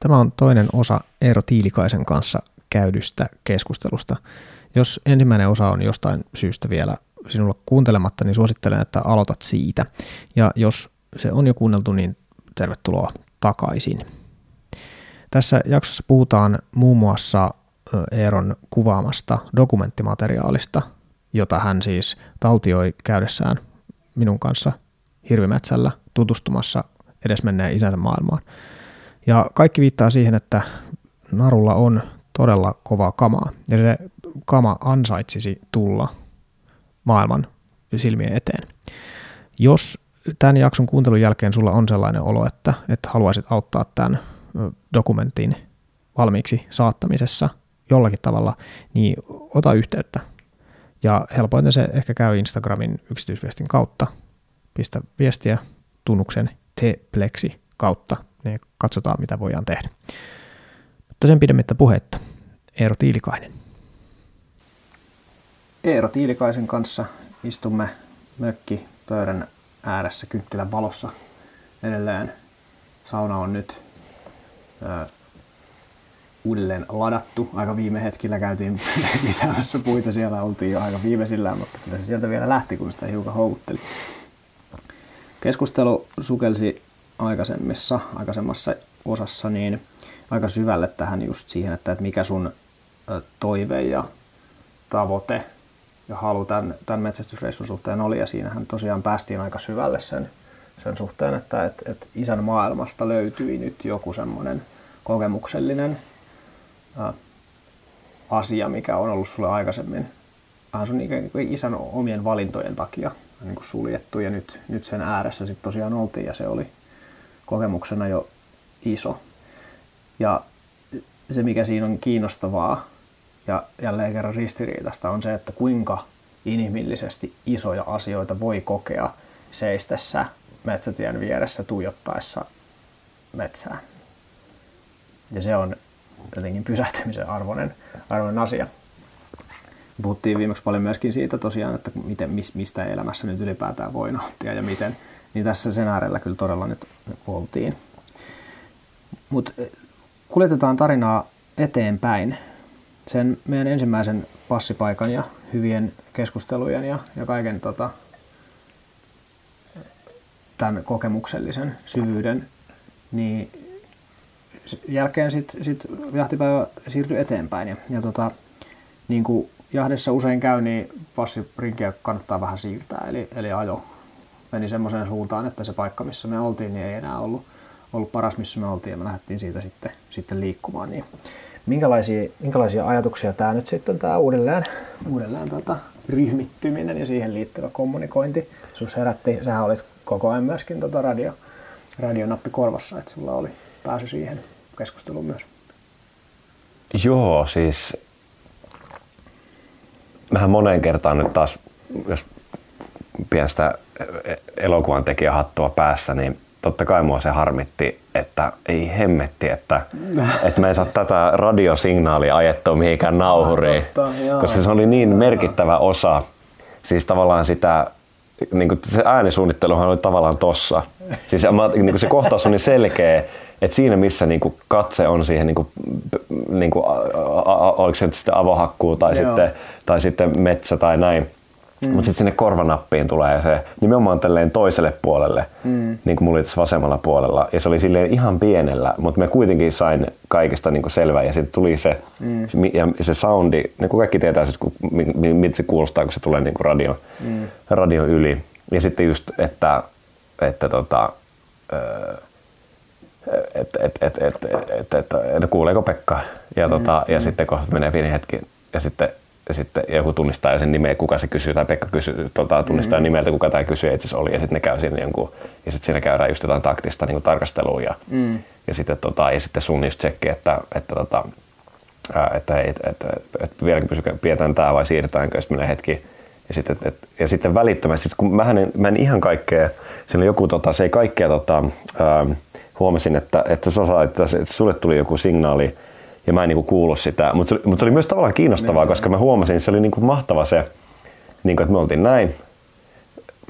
Tämä on toinen osa Eero Tiilikaisen kanssa käydystä keskustelusta. Jos ensimmäinen osa on jostain syystä vielä sinulla kuuntelematta, niin suosittelen, että aloitat siitä. Ja jos se on jo kuunneltu, niin tervetuloa takaisin. Tässä jaksossa puhutaan muun muassa Eeron kuvaamasta dokumenttimateriaalista, jota hän siis taltioi käydessään minun kanssa hirvimetsällä tutustumassa edesmenneen isänsä maailmaan. Ja kaikki viittaa siihen, että narulla on todella kovaa kamaa, ja se kama ansaitsisi tulla maailman silmien eteen. Jos tämän jakson kuuntelun jälkeen sulla on sellainen olo, että, että haluaisit auttaa tämän dokumentin valmiiksi saattamisessa jollakin tavalla, niin ota yhteyttä. Ja helpointa se ehkä käy Instagramin yksityisviestin kautta. Pistä viestiä tunnuksen tplexi kautta, niin katsotaan mitä voidaan tehdä. Mutta sen pidemmittä puhetta. Eero Tiilikainen. Eero Tiilikaisen kanssa istumme mökki pöydän ääressä kynttilän valossa edelleen. Sauna on nyt ö, uudelleen ladattu. Aika viime hetkillä käytiin lisäämässä puita, siellä oltiin jo aika viimeisillään, mutta kyllä se sieltä vielä lähti, kun sitä hiukan houkutteli. Keskustelu sukelsi aikaisemmissa, aikaisemmassa osassa niin aika syvälle tähän just siihen, että, että mikä sun toive ja tavoite ja halu tämän, tämän metsästysreissun suhteen oli. Ja siinähän tosiaan päästiin aika syvälle sen, sen suhteen, että et, et isän maailmasta löytyi nyt joku semmoinen kokemuksellinen ä, asia, mikä on ollut sulle aikaisemmin vähän sun isän omien valintojen takia niin kuin suljettu ja nyt, nyt sen ääressä sitten tosiaan oltiin ja se oli kokemuksena jo iso. Ja se mikä siinä on kiinnostavaa ja jälleen kerran ristiriitasta on se, että kuinka inhimillisesti isoja asioita voi kokea seistessä metsätien vieressä tuijottaessa metsään. Ja se on jotenkin pysähtymisen arvoinen, arvoinen asia. Puhuttiin viimeksi paljon myöskin siitä tosiaan, että miten, mistä elämässä nyt ylipäätään voi nauttia ja miten, niin tässä sen äärellä kyllä todella nyt oltiin. Mutta eh, kuljetetaan tarinaa eteenpäin sen meidän ensimmäisen passipaikan ja hyvien keskustelujen ja, ja kaiken tota, tämän kokemuksellisen syvyyden, niin jälkeen sitten sit jahtipäivä siirtyi eteenpäin. Ja, ja tota, niin kuin jahdessa usein käy, niin passirinkiä kannattaa vähän siirtää. Eli, eli ajo meni semmoiseen suuntaan, että se paikka, missä me oltiin, niin ei enää ollut, ollut paras, missä me oltiin, ja me lähdettiin siitä sitten, sitten liikkumaan. Niin minkälaisia, minkälaisia ajatuksia tämä nyt sitten tämä uudelleen, uudelleen tota, ryhmittyminen ja siihen liittyvä kommunikointi sus herätti, sähän olit koko ajan myöskin tota radio, radionappi korvassa, että sulla oli pääsy siihen keskusteluun myös. Joo, siis mähän moneen kertaan nyt taas, jos pidän sitä elokuvan tekijähattua päässä, niin totta kai mua se harmitti, että ei hemmetti, että, että me ei saa tätä radiosignaalia ajettua mihinkään nauhuriin, ah, koska se oli niin merkittävä osa, siis tavallaan sitä, niin kuin se äänisuunnitteluhan oli tavallaan tossa. Siis niin kuin se kohtaus on niin selkeä, että siinä missä niin kuin katse on siihen, niin kuin, niin kuin, oliko se nyt sitten avohakkuu tai, sitten, tai sitten metsä tai näin, Mm. Mutta sitten sinne korvanappiin tulee se nimenomaan tälleen toiselle puolelle, mm. niin kuin mulla oli tässä vasemmalla puolella. Ja se oli silleen ihan pienellä, mutta me kuitenkin sain kaikesta niin selvää. Ja sitten tuli se, mm. ja se soundi, niin kuin kaikki tietää, että miltä se kuulostaa, kun se tulee niin kuin radio, mm. radio yli. Ja sitten just, että, että tota, että et, et, et, et, et, et, kuuleeko Pekka. Ja, tota, mm. ja sitten kohta menee pieni hetki ja sitten ja sitten joku tunnistaa sen nimeä, kuka se kysyy, tai Pekka kysyy, tota, tunnistaa mm-hmm. nimeltä, kuka tämä kysyy itse oli, ja sitten ne käy siinä jonkun, ja sitten siinä käydään just jotain taktista niin tarkastelua, ja, mm. ja, sitten, tota, ja sitten sun just tsekki, että, että, tota, että, että, että, että vieläkin pysy, pidetään tämä vai siirretäänkö, sitten menee hetki, ja sitten, et, ja sitten välittömästi, kun mä en, mä en ihan kaikkea, siinä joku, tota, se ei kaikkea, tota, ää, huomasin, että, että sä sait, että, että sulle tuli joku signaali, ja mä en niin kuullut sitä. Mutta se, mut se oli myös tavallaan kiinnostavaa, niin, koska mä huomasin, että se oli niin kuin mahtava se, niin kuin, että me oltiin näin.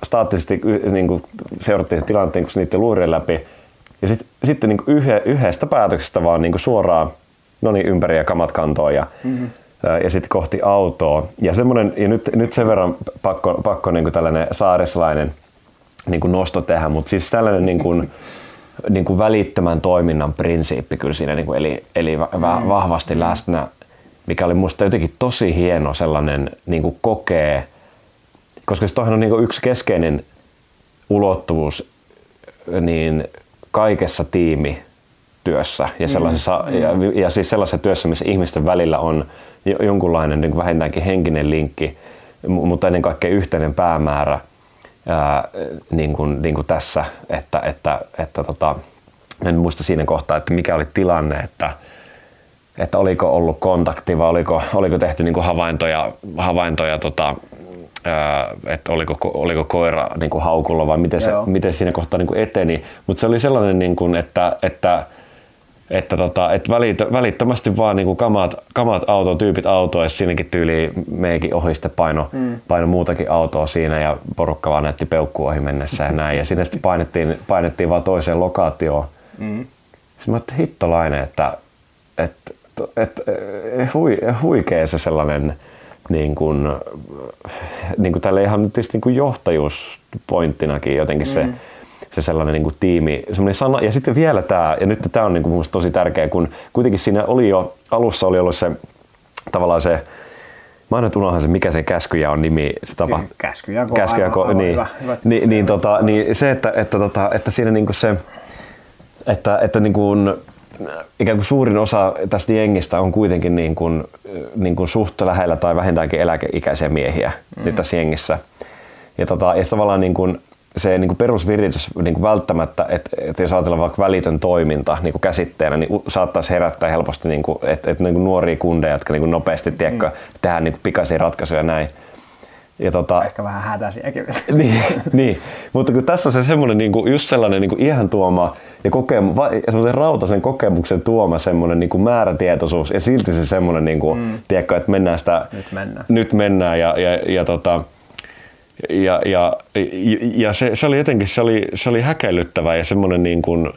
Staattisesti niin kuin seurattiin se tilanteen kun niiden luurien läpi. Ja sit, sitten niin yhde, yhdestä päätöksestä vaan niin suoraan, no niin, ympäri ja kamat kantoon ja, mm-hmm. ja sitten kohti autoa. Ja, semmonen, ja nyt, nyt sen verran pakko, pakko niin tällainen saarislainen niin nosto tehdä, mutta siis tällainen niin kuin, niin kuin välittömän toiminnan prinsiippi kyllä siinä niin kuin eli, eli mm. vahvasti läsnä, mikä oli musta jotenkin tosi hieno sellainen niin kuin kokee, koska se on niin kuin yksi keskeinen ulottuvuus niin kaikessa tiimityössä ja, sellaisessa, mm. ja, ja siis sellaisessa työssä, missä ihmisten välillä on jonkunlainen niin kuin vähintäänkin henkinen linkki, mutta ennen kaikkea yhteinen päämäärä – ää, niin kuin, niin kuin tässä, että, että, että tota, en muista siinä kohtaa, että mikä oli tilanne, että, että oliko ollut kontakti vai oliko, oliko tehty niin kuin havaintoja, havaintoja tota, että oliko, oliko koira niin kuin haukulla vai miten, se, miten siinä kohtaa niin kuin eteni. Mutta se oli sellainen, niin kuin, että, että että tota, et välittömästi vaan niinku kamat, kamat auto, tyypit autoa, ja siinäkin tyyli meikin ohi sitten paino, mm. paino muutakin autoa siinä ja porukka vaan näytti peukku ohi mennessä ja näin. Ja sinne sitten painettiin, painettiin vaan toiseen lokaatioon. Mm. Sitten mä että hittolainen, että, että, että hui, huikea se sellainen niin kuin, niin kuin tälle ihan nyt niin kuin johtajuuspointtinakin jotenkin mm. se, se sellainen niin kuin tiimi, sellainen sana, ja sitten vielä tämä, ja nyt tämä on niin kuin tosi tärkeä, kun kuitenkin siinä oli jo, alussa oli ollut se tavallaan se, Mä aina unohdan se, mikä se käskyjä on nimi. Se tapa, käskyjako. käskyjako aivan, niin, aivan hyvä, hyvä. niin, niin, tota, niin se, että, että, tota, että siinä niinku se, että, että niinku, ikään kuin suurin osa tästä jengistä on kuitenkin niin kuin, niin kuin suht lähellä tai vähintäänkin eläkeikäisiä miehiä mm. nyt tässä jengissä. Ja, tota, ja tavallaan niin kuin, se niin kuin perusviritys niin kuin välttämättä, että, että jos ajatellaan vaikka välitön toiminta niin kuin käsitteenä, niin saattaisi herättää helposti niin kuin, että, että niin kuin nuoria kundeja, jotka niin kuin nopeasti tiedätkö, mm. tehdään niin kuin pikaisia ratkaisuja näin. Ja tota, Ehkä vähän hätäisiäkin. niin, niin, mutta kun tässä on se semmoinen, niin kuin, just sellainen niin kuin ihan tuoma ja kokemu, semmoisen rautaisen kokemuksen tuoma semmoinen niin kuin määrätietoisuus ja silti se semmoinen, niin kuin, mm. tiedätkö, että mennään sitä, nyt mennään, nyt mennään ja, ja, ja, ja tota, ja, ja, ja se, se, oli jotenkin se oli, se oli häkellyttävä ja semmoinen niin kuin,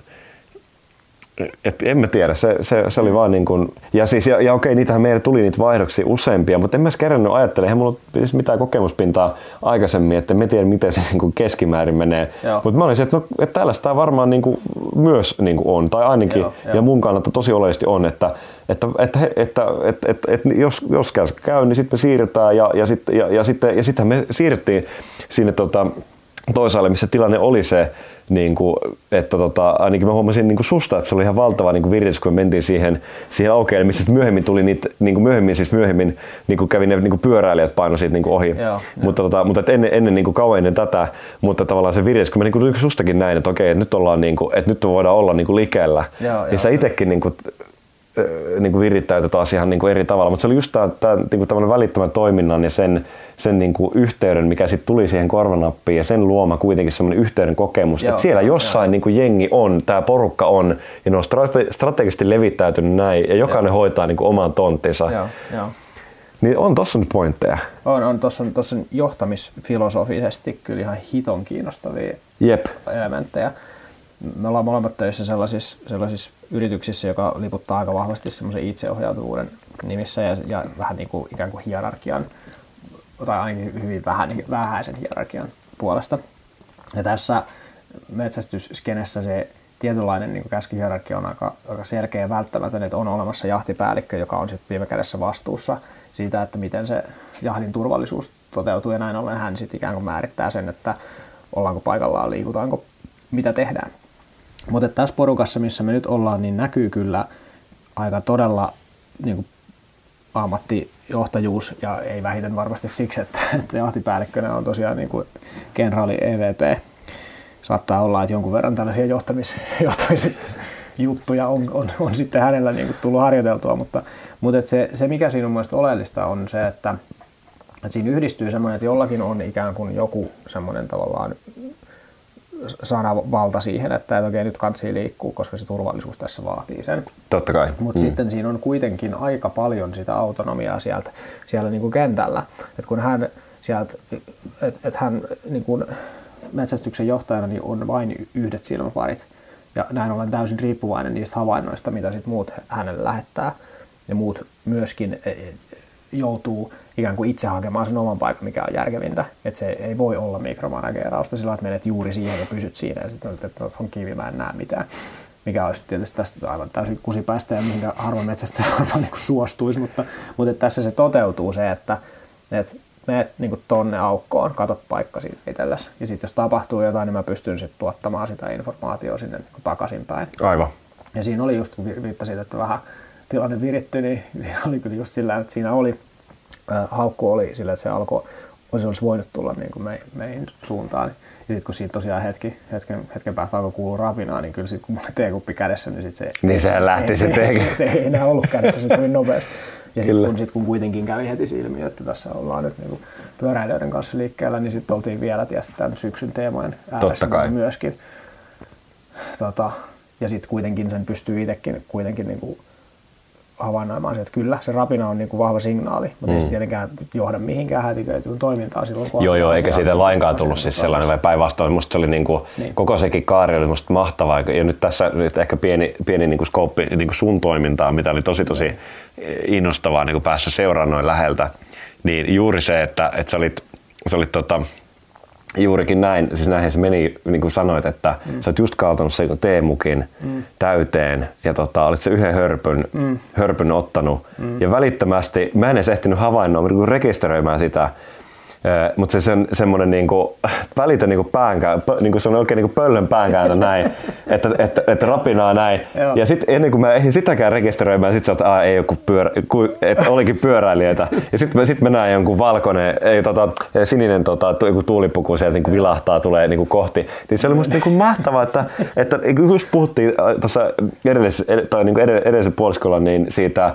et en mä tiedä, se, se, se oli vaan niin kuin, ja siis, ja, ja okei, niitähän meille tuli niitä vaihdoksia useampia, mutta en mä kerännyt ajattele, eihän mulla ole mitään kokemuspintaa aikaisemmin, että me tiedä miten se niin kuin keskimäärin menee, mutta mä olin se, että, no, että tällaista varmaan niin kuin myös niin kuin on, tai ainakin, joo, ja mun kannalta tosi oleellisesti on, että, että, että, että, että, että, että jos, jos käy, niin sitten me siirretään, ja, ja, sit, ja, ja, sitten, ja sitten me siirrettiin sinne tota, toisaalle, missä tilanne oli se, niin kuin, että tota, ainakin mä huomasin niin kuin susta, että se oli ihan valtava niin kuin viritys, kun me mentiin siihen, siihen aukeelle, missä myöhemmin tuli niitä, niin kuin myöhemmin, siis myöhemmin niin kuin kävi ne niin kuin pyöräilijät paino siitä niin kuin ohi. Joo, mutta, tota, mutta ennen, ennen niin kuin kauan ennen tätä, mutta tavallaan se viritys, kun mä niin kuin, sustakin näin, että okei, että nyt, ollaan, niin kuin, että nyt voidaan olla niin kuin likellä, joo, niin sä itsekin niin kuin, niin kuin virittäytyi taas ihan niin kuin eri tavalla, mutta se oli just tämä, tämä niin kuin välittömän toiminnan ja sen, sen niin kuin yhteyden, mikä sitten tuli siihen korvanappiin ja sen luoma kuitenkin semmoinen yhteyden kokemus, joo, että siellä jossain joo. niin kuin jengi on, tämä porukka on ja ne on strategisesti levittäytynyt näin ja jokainen joo. hoitaa niin kuin oman tonttinsa. Joo, joo. Niin on tossa nyt pointteja. On, on tossa, tossa johtamisfilosofisesti kyllä ihan hiton kiinnostavia Jep. elementtejä me ollaan molemmat töissä sellaisissa, sellaisissa yrityksissä, joka liputtaa aika vahvasti semmoisen itseohjautuvuuden nimissä ja, ja vähän niin kuin ikään kuin hierarkian, tai ainakin hyvin vähän, vähäisen hierarkian puolesta. Ja tässä metsästysskenessä se tietynlainen niin käskyhierarkia on aika, aika selkeä ja välttämätön, että on olemassa jahtipäällikkö, joka on sitten viime kädessä vastuussa siitä, että miten se jahdin turvallisuus toteutuu ja näin ollen hän sitten ikään kuin määrittää sen, että ollaanko paikallaan, liikutaanko, mitä tehdään. Mutta tässä porukassa, missä me nyt ollaan, niin näkyy kyllä aika todella niin kuin ammattijohtajuus ja ei vähiten varmasti siksi, että, että johtipäällikkönä on tosiaan niin kuin kenraali EVP. Saattaa olla, että jonkun verran tällaisia johtamis, johtamisjuttuja on, on, on sitten hänellä niin kuin tullut harjoiteltua, mutta, mutta että se, se, mikä siinä on mielestäni oleellista on se, että, että siinä yhdistyy semmoinen, että jollakin on ikään kuin joku semmoinen tavallaan saada valta siihen, että okei, nyt kansi liikkuu, koska se turvallisuus tässä vaatii sen. Totta kai. Mutta mm. sitten siinä on kuitenkin aika paljon sitä autonomiaa sieltä, siellä niin kuin kentällä. Et kun hän sieltä, että et hän niin kuin metsästyksen johtajana niin on vain yhdet silmäparit ja näin ollen täysin riippuvainen niistä havainnoista, mitä sit muut hänelle lähettää. Ja muut myöskin e, e, joutuu ikään kuin itse hakemaan sen oman paikan, mikä on järkevintä. Että se ei voi olla mikromanagerausta sillä, että menet juuri siihen ja pysyt siinä ja sitten että no, on kivi, mä en näe mitään. Mikä olisi tietysti tästä aivan täysin kusipäistä ja mihinkä harva metsästä harva niin suostuisi, mutta, mutta tässä se toteutuu se, että, että menet niin tonne aukkoon, katot paikka siitä itsellesi. Ja sitten jos tapahtuu jotain, niin mä pystyn sitten tuottamaan sitä informaatiota sinne niin takaisinpäin. Aivan. Ja siinä oli just, kun viittasit, että vähän tilanne virittyi, niin siinä oli kyllä just sillä, että siinä oli, haukku oli sillä, että se alkoi, olisi, olisi voinut tulla niin kuin me, meihin suuntaan. Ja sitten kun siitä tosiaan hetki, hetken, hetken päästä alkoi kuulua rapinaa, niin kyllä sitten kun mulla teekuppi kädessä, niin sitten se... Niin sehän lähti se, se, se, se, ei enää ollut kädessä, se tuli nopeasti. Ja sitten kun, sit, kun kuitenkin kävi heti silmi, että tässä ollaan nyt niin pyöräilijöiden kanssa liikkeellä, niin sitten oltiin vielä tietysti tämän syksyn teemojen ääressä myöskin. Tota, ja sitten kuitenkin sen pystyy itsekin kuitenkin niin havainnoimaan että kyllä se rapina on niin kuin vahva signaali, mutta mm. ei se tietenkään johda mihinkään hätiköityyn toimintaan silloin. Kun joo, joo, eikä siitä lainkaan tullut siis sellainen, vai päinvastoin, musta oli niin kuin, niin. koko sekin kaari oli musta mahtavaa, ja nyt tässä nyt ehkä pieni, pieni niin kuin skooppi niin kuin sun toimintaa, mitä oli tosi tosi innostavaa niin kuin päässä seuraamaan noin läheltä, niin juuri se, että, että sä olit, sä olit tota, Juurikin näin, siis näinhän se meni, niin kuin sanoit, että mm. sä oot just kaatanut se teemukin mm. täyteen ja tota, olit se yhden hörpyn, mm. hörpyn ottanut mm. ja välittömästi, mä en edes ehtinyt havainnoa, niin rekisteröimään sitä, mutta se sen, semmoinen niinku, välitä niinku päänkä, niinku se on oikein niinku pöllön päänkääntö näin, että, että, että rapinaa näin. Joo. Ja sitten ennen kuin mä ehdin sitäkään rekisteröimään, sit sä oot, ei joku pyörä, ku, että olikin pyöräilijöitä. Ja sitten sit mä näen jonkun valkoinen, ei, tota, sininen tota, joku tuulipuku sieltä niinku vilahtaa, tulee niinku kohti. Niin se oli musta niinku mahtavaa, että, että just puhuttiin tuossa edellisessä, tai niinku edellisessä puoliskolla niin siitä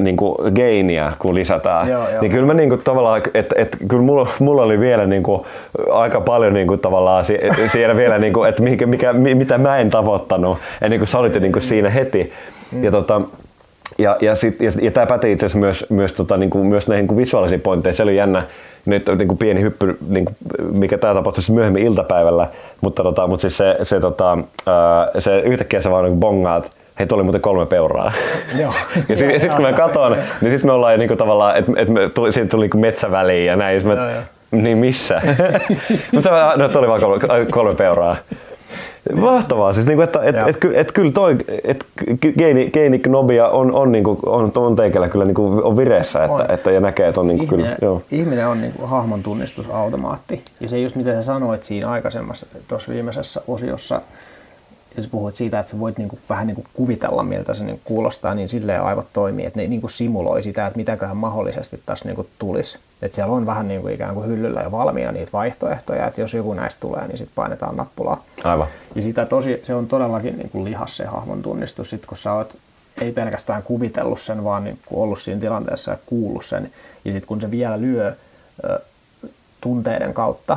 niinku gainia, kun lisätään. Joo, joo. Niin kyllä mä niinku tavallaan, että, että kyllä mulla mulla oli vielä niin kuin, aika paljon niin kuin, tavallaan siellä vielä, niin kuin, että mikä, mikä, mitä mä en tavoittanut, ennen kuin sä olit jo niin kuin, siinä heti. Mm. Ja, tota, ja, ja, sit, ja, ja tämä pätee itse asiassa myös, myös, tota, niin kuin, myös näihin niin visuaalisiin pointteihin. Se oli jännä, nyt niin kuin pieni hyppy, niin kuin, mikä tämä tapahtui siis myöhemmin iltapäivällä, mutta, tota, mutta siis se, se, tota, se yhtäkkiä se vaan niin bongaat, hei, tuolla oli muuten kolme peuraa. Joo. ja sitten sit, kun mä katson, niin sitten me ollaan niinku tavallaan, että et me tuli, siitä tuli niinku metsäväliin ja näin. Mä, joo, joo. Niin missä? Mutta no, oli vaan kolme, kolme peuraa. Mahtavaa, siis niinku, että et, et, et, et, kyllä toi, et geeni, geeniknobia on, on, niinku, on, on teikällä kyllä niinku, on vireessä että, on. että, ja näkee, että on niinku, ihminen, kyllä, joo. ihminen on niinku hahmon tunnistusautomaatti. Ja se just mitä sä sanoit siinä aikaisemmassa, tuossa viimeisessä osiossa, jos puhuit siitä, että sä voit niinku vähän niinku kuvitella, miltä se niinku kuulostaa, niin silleen aivot toimii, että ne niinku simuloi sitä, että mitäköhän mahdollisesti tässä niinku tulisi. Että siellä on vähän niinku ikään kuin hyllyllä jo valmiina niitä vaihtoehtoja, että jos joku näistä tulee, niin sitten painetaan nappulaa. Aivan. Ja sitä tosi, se on todellakin niinku lihas se hahmon tunnistus, sit kun sä oot ei pelkästään kuvitellut sen, vaan niin ollut siinä tilanteessa ja kuullut sen. Ja sitten kun se vielä lyö ö, tunteiden kautta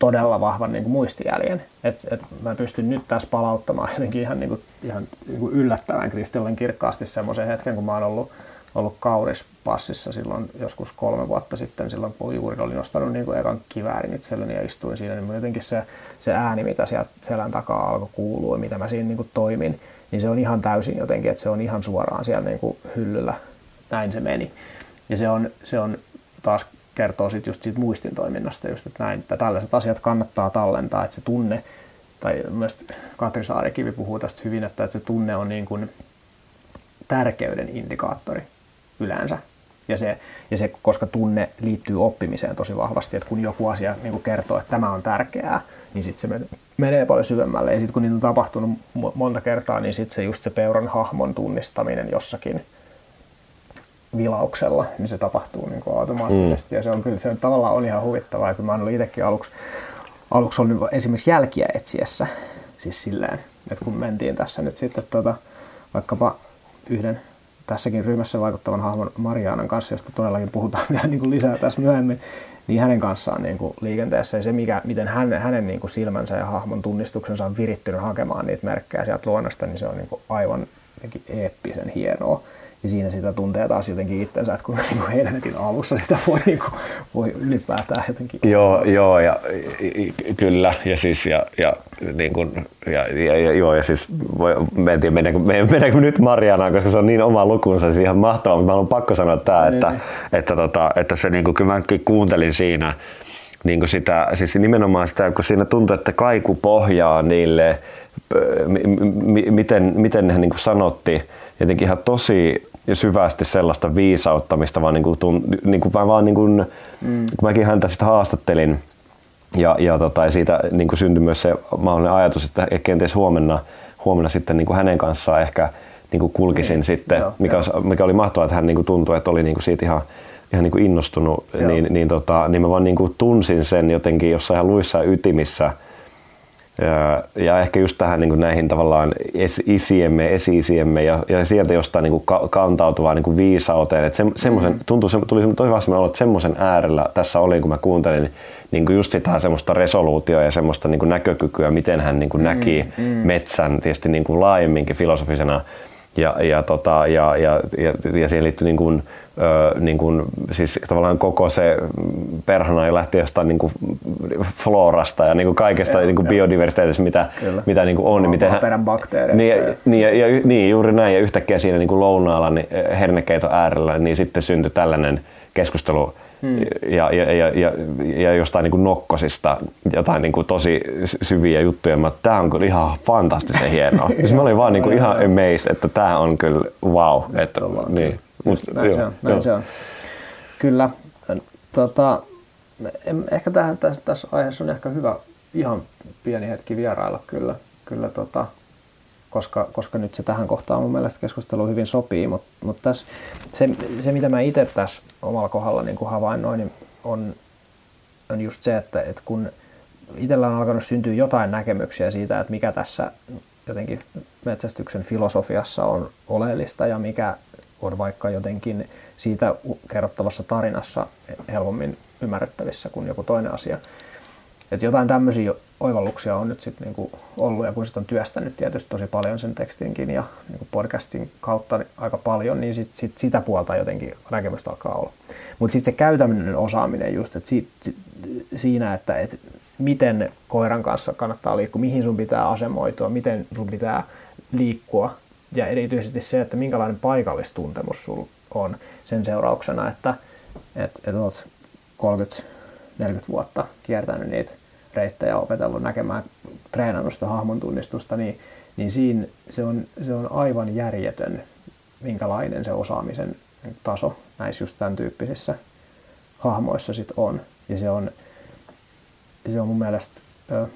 todella vahvan niin kuin muistijäljen. Et, et mä pystyn nyt tässä palauttamaan jotenkin ihan, niin kuin, ihan niin kuin yllättävän kristallen kirkkaasti semmoisen hetken, kun mä oon ollut, ollut kaurispassissa silloin joskus kolme vuotta sitten, silloin kun juuri olin nostanut niin kuin ekan kiväärin itselleni ja istuin siinä, niin jotenkin se, se ääni, mitä sieltä selän takaa alkoi kuulua, mitä mä siinä niin kuin toimin, niin se on ihan täysin jotenkin, että se on ihan suoraan siellä niin kuin hyllyllä. Näin se meni. Ja se on, se on taas kertoo sit just siitä muistin toiminnasta, just, että, näin, että tällaiset asiat kannattaa tallentaa, että se tunne, tai myös Katri Saarikivi puhuu tästä hyvin, että, että se tunne on niin kuin tärkeyden indikaattori yleensä. Ja se, ja se, koska tunne liittyy oppimiseen tosi vahvasti, että kun joku asia niin kuin kertoo, että tämä on tärkeää, niin sitten se menee paljon syvemmälle. Ja sitten kun niitä on tapahtunut monta kertaa, niin sitten se just se peuran hahmon tunnistaminen jossakin – vilauksella, niin se tapahtuu niin kuin automaattisesti. Mm. Ja se on kyllä, se on, tavallaan on ihan huvittavaa, kun mä oon ollut itsekin aluksi, aluksi ollut esimerkiksi jälkiä etsiessä, siis silleen, että kun mentiin tässä nyt sitten tota, vaikkapa yhden tässäkin ryhmässä vaikuttavan hahmon Marianan kanssa, josta todellakin puhutaan vielä niin kuin lisää tässä myöhemmin, niin hänen kanssaan niin kuin liikenteessä ja se, mikä, miten hän, hänen niin kuin silmänsä ja hahmon tunnistuksensa on virittynyt hakemaan niitä merkkejä sieltä luonnosta, niin se on niin kuin aivan eeppisen hienoa. Ja siinä sitä tuntee taas jotenkin itsensä, että kuinka niin helvetin alussa sitä voi, niin kuin, voi ylipäätään jotenkin. Joo, joo ja kyllä. Ja siis, ja, ja, niin kuin, ja, ja, ja, joo, ja siis voi, me en tiedä, mennäänkö, mennäänkö nyt Marianaan, koska se on niin oma lukunsa, se ihan mahtavaa, mutta mä haluan pakko sanoa tämä, että, niin. että, että, tota, että se niin kuin, kyllä mä kuuntelin siinä, niin kuin sitä, siis nimenomaan sitä, kun siinä tuntuu, että kaiku pohjaa niille, m- miten, miten ne niin kuin sanotti, jotenkin ihan tosi syvästi sellaista viisauttamista, vaan, niin kuin, niin kuin, vaan niin kuin, mm. kun mäkin häntä sitten haastattelin, ja, ja, tota, ja siitä niin kuin syntyi myös se mahdollinen ajatus, että kenties huomenna, huomenna sitten niin kuin hänen kanssaan ehkä niin kuin kulkisin niin. sitten, joo, mikä, joo. mikä oli mahtavaa, että hän niin kuin tuntui, että oli niin kuin siitä ihan, ihan niin kuin innostunut, niin, niin, tota, niin mä vaan niin kuin tunsin sen jotenkin jossain ihan luissa ytimissä, ja, ja ehkä just tähän niin kuin näihin tavallaan isiemme, esi-isiemme ja, ja sieltä jostain niin kuin ka- kantautuvaan niin kuin viisauteen. Että se, semmoisen, mm. tuntui, tuli tosi vasta että semmoisen äärellä tässä oli, kun mä kuuntelin niin kuin just sitä semmoista resoluutioa ja semmoista niin kuin näkökykyä, miten hän niin kuin mm. näki mm. metsän tietysti niin kuin laajemminkin filosofisena ja, ja, tota, ja, ja, ja, ja siihen liittyy niin kuin, ö, niin kuin, siis tavallaan koko se perhana ja lähti jostain niin kuin florasta ja niin kuin kaikesta ja, niin kuin biodiversiteetistä, mitä, mitä niin kuin on. Niin miten hän, bakteereista. Niin, ja, niin, ja, ja, niin, juuri näin. Ja yhtäkkiä siinä niin kuin lounaalla niin hernekeiton äärellä, niin sitten syntyi tällainen keskustelu Hmm. Ja, ja, ja, ja, ja jostain niin kuin nokkosista jotain niin kuin tosi syviä juttuja. Mä, tää on kyllä ihan fantastisen hienoa. siis mä olin vaan niin kuin ihan amazed, että tää on kyllä wow. Että, niin. Musta, näin, joo, se on, näin se on. Kyllä. Tota, ehkä tähän, tässä, tässä aiheessa on ehkä hyvä ihan pieni hetki vierailla kyllä, kyllä tota, koska, koska nyt se tähän kohtaan mun mielestä keskustelu hyvin sopii, mutta mut tässä, se, se, mitä mä itse tässä omalla kohdalla niin havainnoin, niin on, on just se, että, että kun itsellä on alkanut syntyä jotain näkemyksiä siitä, että mikä tässä jotenkin metsästyksen filosofiassa on oleellista ja mikä on vaikka jotenkin siitä kerrottavassa tarinassa helpommin ymmärrettävissä kuin joku toinen asia, että jotain tämmöisiä oivalluksia on nyt sitten niinku ollut ja kun sitä on työstänyt tietysti tosi paljon sen tekstinkin ja niinku podcastin kautta aika paljon, niin sit, sit sitä puolta jotenkin näkemystä alkaa olla. Mutta sitten se käytännön osaaminen just, että si, si, siinä, että et miten koiran kanssa kannattaa liikkua, mihin sun pitää asemoitua, miten sun pitää liikkua ja erityisesti se, että minkälainen paikallistuntemus sulla on sen seurauksena, että et, et oot 30 40 vuotta kiertänyt niitä reittejä, opetellut näkemään, treenannut sitä hahmon tunnistusta, niin, niin siinä se on, se on aivan järjetön, minkälainen se osaamisen taso näissä just tämän tyyppisissä hahmoissa sit on. Ja se on, se on mun mielestä ö,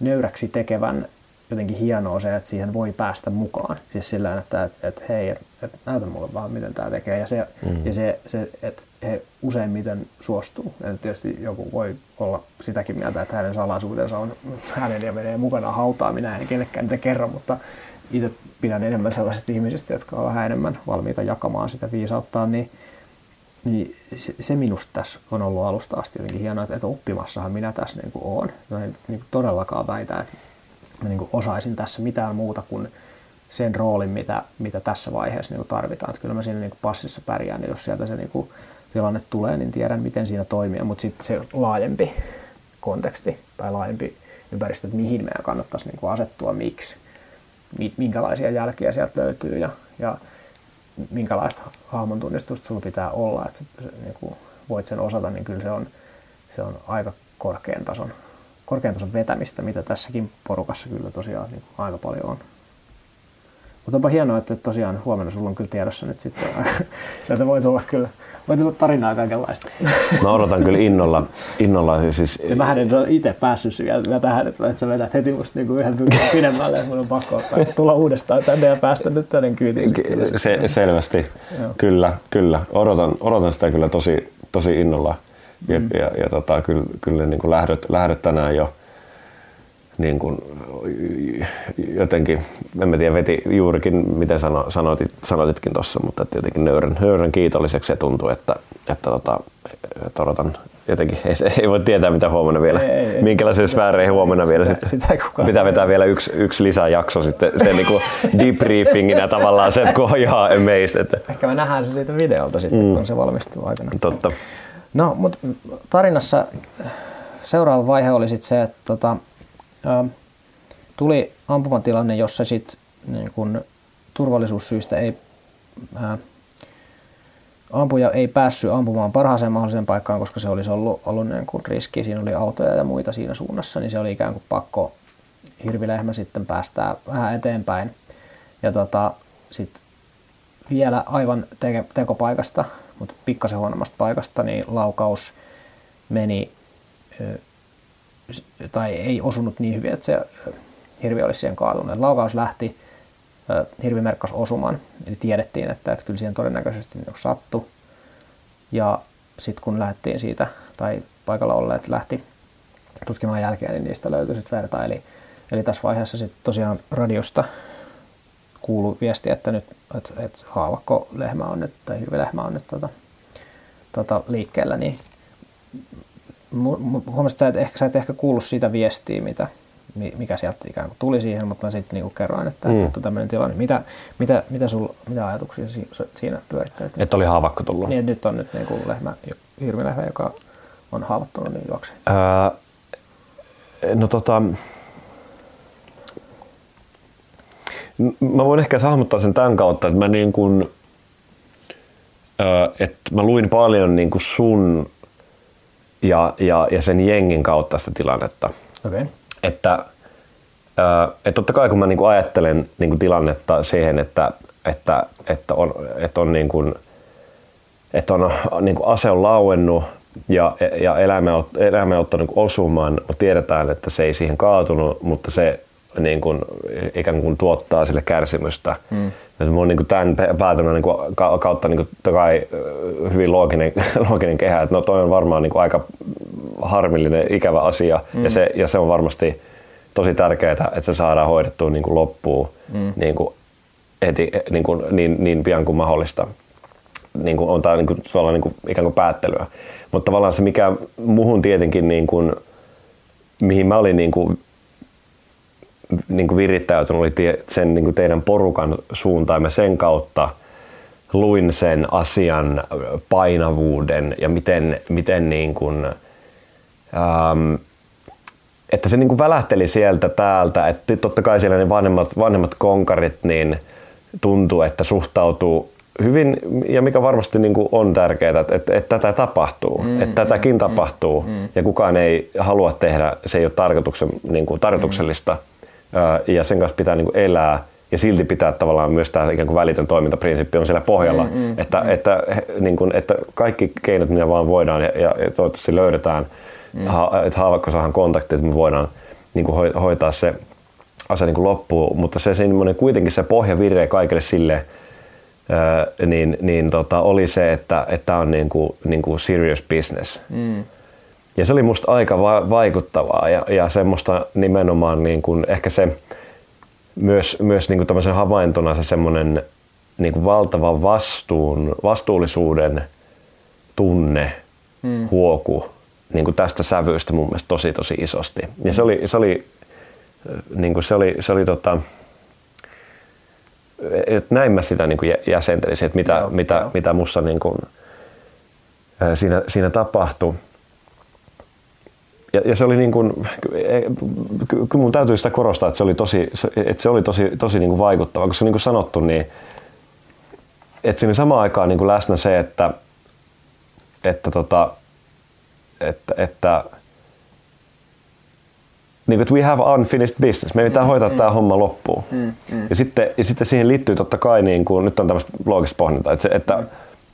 nöyräksi tekevän jotenkin hienoa se, että siihen voi päästä mukaan. Siis sillä että et, et, hei, et, et, näytä mulle vaan, miten tämä tekee. Ja se, mm. ja se, se että he useimmiten suostuu. Et tietysti joku voi olla sitäkin mieltä, että hänen salaisuutensa on hänen ja menee mukana hautaa. Minä en kellekään niitä kerro, mutta itse pidän enemmän sellaisista ihmisistä, jotka ovat vähän enemmän valmiita jakamaan sitä viisauttaa, niin, niin se, se minusta tässä on ollut alusta asti jotenkin hienoa, että, että oppimassahan minä tässä niin kuin olen. Mä en niin kuin todellakaan väitä, että mä niin kuin osaisin tässä mitään muuta kuin sen roolin, mitä, mitä tässä vaiheessa niin kuin tarvitaan. Että kyllä mä siinä niin kuin passissa pärjään, ja jos sieltä se niin kuin tilanne tulee, niin tiedän, miten siinä toimia. Mutta sitten se laajempi konteksti tai laajempi ympäristö, että mihin meidän kannattaisi niin kuin asettua, miksi, minkälaisia jälkiä sieltä löytyy ja, ja minkälaista hahmon tunnistusta sulla pitää olla, että niin kuin voit sen osata, niin kyllä se on, se on aika korkean tason korkean tason vetämistä, mitä tässäkin porukassa kyllä tosiaan niin aika paljon on. Mutta onpa hienoa, että tosiaan huomenna sulla on kyllä tiedossa nyt sitten. Sieltä voi tulla kyllä voi tulla tarinaa kaikenlaista. Mä odotan kyllä innolla. innolla siis... Ja mä en ole itse päässyt vielä tähän, että sä vedät heti musta niinku yhden pykälän pidemmälle, että mun on pakko ottaa, tulla uudestaan tänne ja päästä nyt tänne kyytiin. Se, selvästi, Joo. kyllä, kyllä. Odotan, odotan sitä kyllä tosi, tosi innolla. Ja, mm. ja, ja tota, kyllä, kyllä niin kuin lähdöt, lähdöt tänään jo niin kuin, jotenkin, en mä tiedä, veti juurikin, miten sano, sanoitit, sanoititkin tuossa, mutta että jotenkin nöyrän, nöyrän kiitolliseksi se tuntuu, että, että, tota, että odotan jotenkin ei, ei voi tietää mitä huomenna vielä. Ei, ei, Minkälaisia sfäärejä huomenna sitä, vielä sitä, sitten. sitä ei kukaan Pitää vetää vielä yksi, yksi lisäjakso sitten sen niinku debriefinginä tavallaan se, että kun on ihan amazed. Että, Ehkä me nähdään se siitä videolta sitten, mm. kun se valmistuu aikana. totta. No, mutta tarinassa seuraava vaihe oli sitten se, että tota, ä, tuli ampumatilanne, jossa sit niin kun turvallisuussyistä ei, ä, ampuja ei päässyt ampumaan parhaaseen mahdolliseen paikkaan, koska se olisi ollut, ollut niin kuin riski. Siinä oli autoja ja muita siinä suunnassa, niin se oli ikään kuin pakko hirvilehmä sitten päästää vähän eteenpäin. Ja tota, sitten vielä aivan teke, tekopaikasta, mutta pikkasen huonommasta paikasta, niin laukaus meni tai ei osunut niin hyvin, että se hirvi olisi siihen kaatunut. Laukaus lähti, hirvi merkkasi osuman, eli tiedettiin, että, että kyllä siihen todennäköisesti niin sattui. Ja sitten kun lähdettiin siitä, tai paikalla olleet lähti tutkimaan jälkeä, niin niistä löytyi sitten verta. Eli, eli tässä vaiheessa sitten tosiaan radiosta kuului viesti, että nyt että, että haavakko lehmä on nyt, tai hirvilehmä on nyt tota, tota, liikkeellä, niin huomasit sä, että ehkä, sä et ehkä kuullut siitä viestiä, mitä, mi- mikä sieltä ikään kuin tuli siihen, mutta mä sitten niinku kerroin, että mm. on tämmöinen tilanne. Mitä, mitä, mitä, sul, mitä ajatuksia siinä pyörittelet? Että oli haavakko tullut. Niin, nyt on nyt niinku lehmä, hirvilehmä, joka on haavoittunut, niin juoksee. Ää, no tota, mä voin ehkä hahmottaa sen tämän kautta, että mä niin kuin, että mä luin paljon niin kuin sun ja, ja, ja sen jengin kautta sitä tilannetta. Okay. Että, että totta kai kun mä niin kuin ajattelen niin kuin tilannetta siihen, että, että, että on, että on, niin kuin, että on niin kuin ase on lauennut ja, ja elämä, on- elämä on ottanut osumaan, mutta tiedetään, että se ei siihen kaatunut, mutta se niin kuin, ikään kuin tuottaa sille kärsimystä. Mm. Että on niin kuin tämän päätelmän niin kuin, ka- kautta niin kuin, kai hyvin looginen, looginen kehä, että no toi on varmaan niin kuin, aika harmillinen, ikävä asia mm. ja, se, ja se on varmasti tosi tärkeää, että se saadaan hoidettua niin kuin loppuun mm. niin, kuin heti, niin, kuin, niin, niin pian kuin mahdollista niin kuin on tämä niin kuin, tavallaan niin kuin, ikään kuin päättelyä. Mutta tavallaan se, mikä muhun tietenkin, niin kuin, mihin mä olin niin kuin, niin kuin virittäytynyt, oli tie, sen niin kuin teidän porukan suuntaan. Mä sen kautta luin sen asian painavuuden ja miten, miten niin kuin, ähm, että se niin kuin välähteli sieltä täältä, että totta kai siellä ne vanhemmat, vanhemmat konkarit niin tuntuu, että suhtautuu hyvin, ja mikä varmasti niin kuin on tärkeää, että, että, että tätä tapahtuu, mm, että tätäkin mm, tapahtuu, mm, ja kukaan ei halua tehdä, se ei ole tarkoituksen, niin kuin tarkoituksellista, mm. Ja sen kanssa pitää niin kuin elää, ja silti pitää tavallaan myös tämä ikään kuin välitön toimintaprinsiippi on siellä pohjalla, mm, mm, että, mm. Että, että, niin kuin, että kaikki keinot, mitä vaan voidaan, ja, ja toivottavasti löydetään, mm. ha, että haavakko saadaan kontakti, että me voidaan niin kuin hoitaa se asia niin kuin loppuun, mutta se semmoinen kuitenkin se pohja viree kaikille sille, niin, niin tota, oli se, että tämä on niin kuin, niin kuin serious business. Mm. Ja se oli musta aika va- vaikuttavaa ja, ja semmoista nimenomaan niin kuin ehkä se myös, myös niin kuin tämmöisen havaintona se semmoinen niin kuin valtava vastuun, vastuullisuuden tunne mm. huoku niin kuin tästä sävyystä mun mielestä tosi tosi isosti. Ja se oli, se oli, niin kuin se oli, se oli tota, että näin mä sitä niin kuin jäsentelisin, että mitä, joo, mitä, joo. mitä mussa niin kuin, siinä, siinä tapahtui. Ja, ja se oli niin kuin, kyllä mun täytyy sitä korostaa, että se oli tosi, että se oli tosi, tosi niin kuin vaikuttava, koska niin kuin sanottu, niin että siinä samaan aikaan niin kuin läsnä se, että, että, tota, että, että niin kuin, we have unfinished business. Me pitää mm, hoitaa mm, tämä homma loppuun. Mm, mm. Ja, sitten, ja sitten siihen liittyy totta kai, niin kuin, nyt on tämmöistä loogista pohdintaa, että, se, että, mm.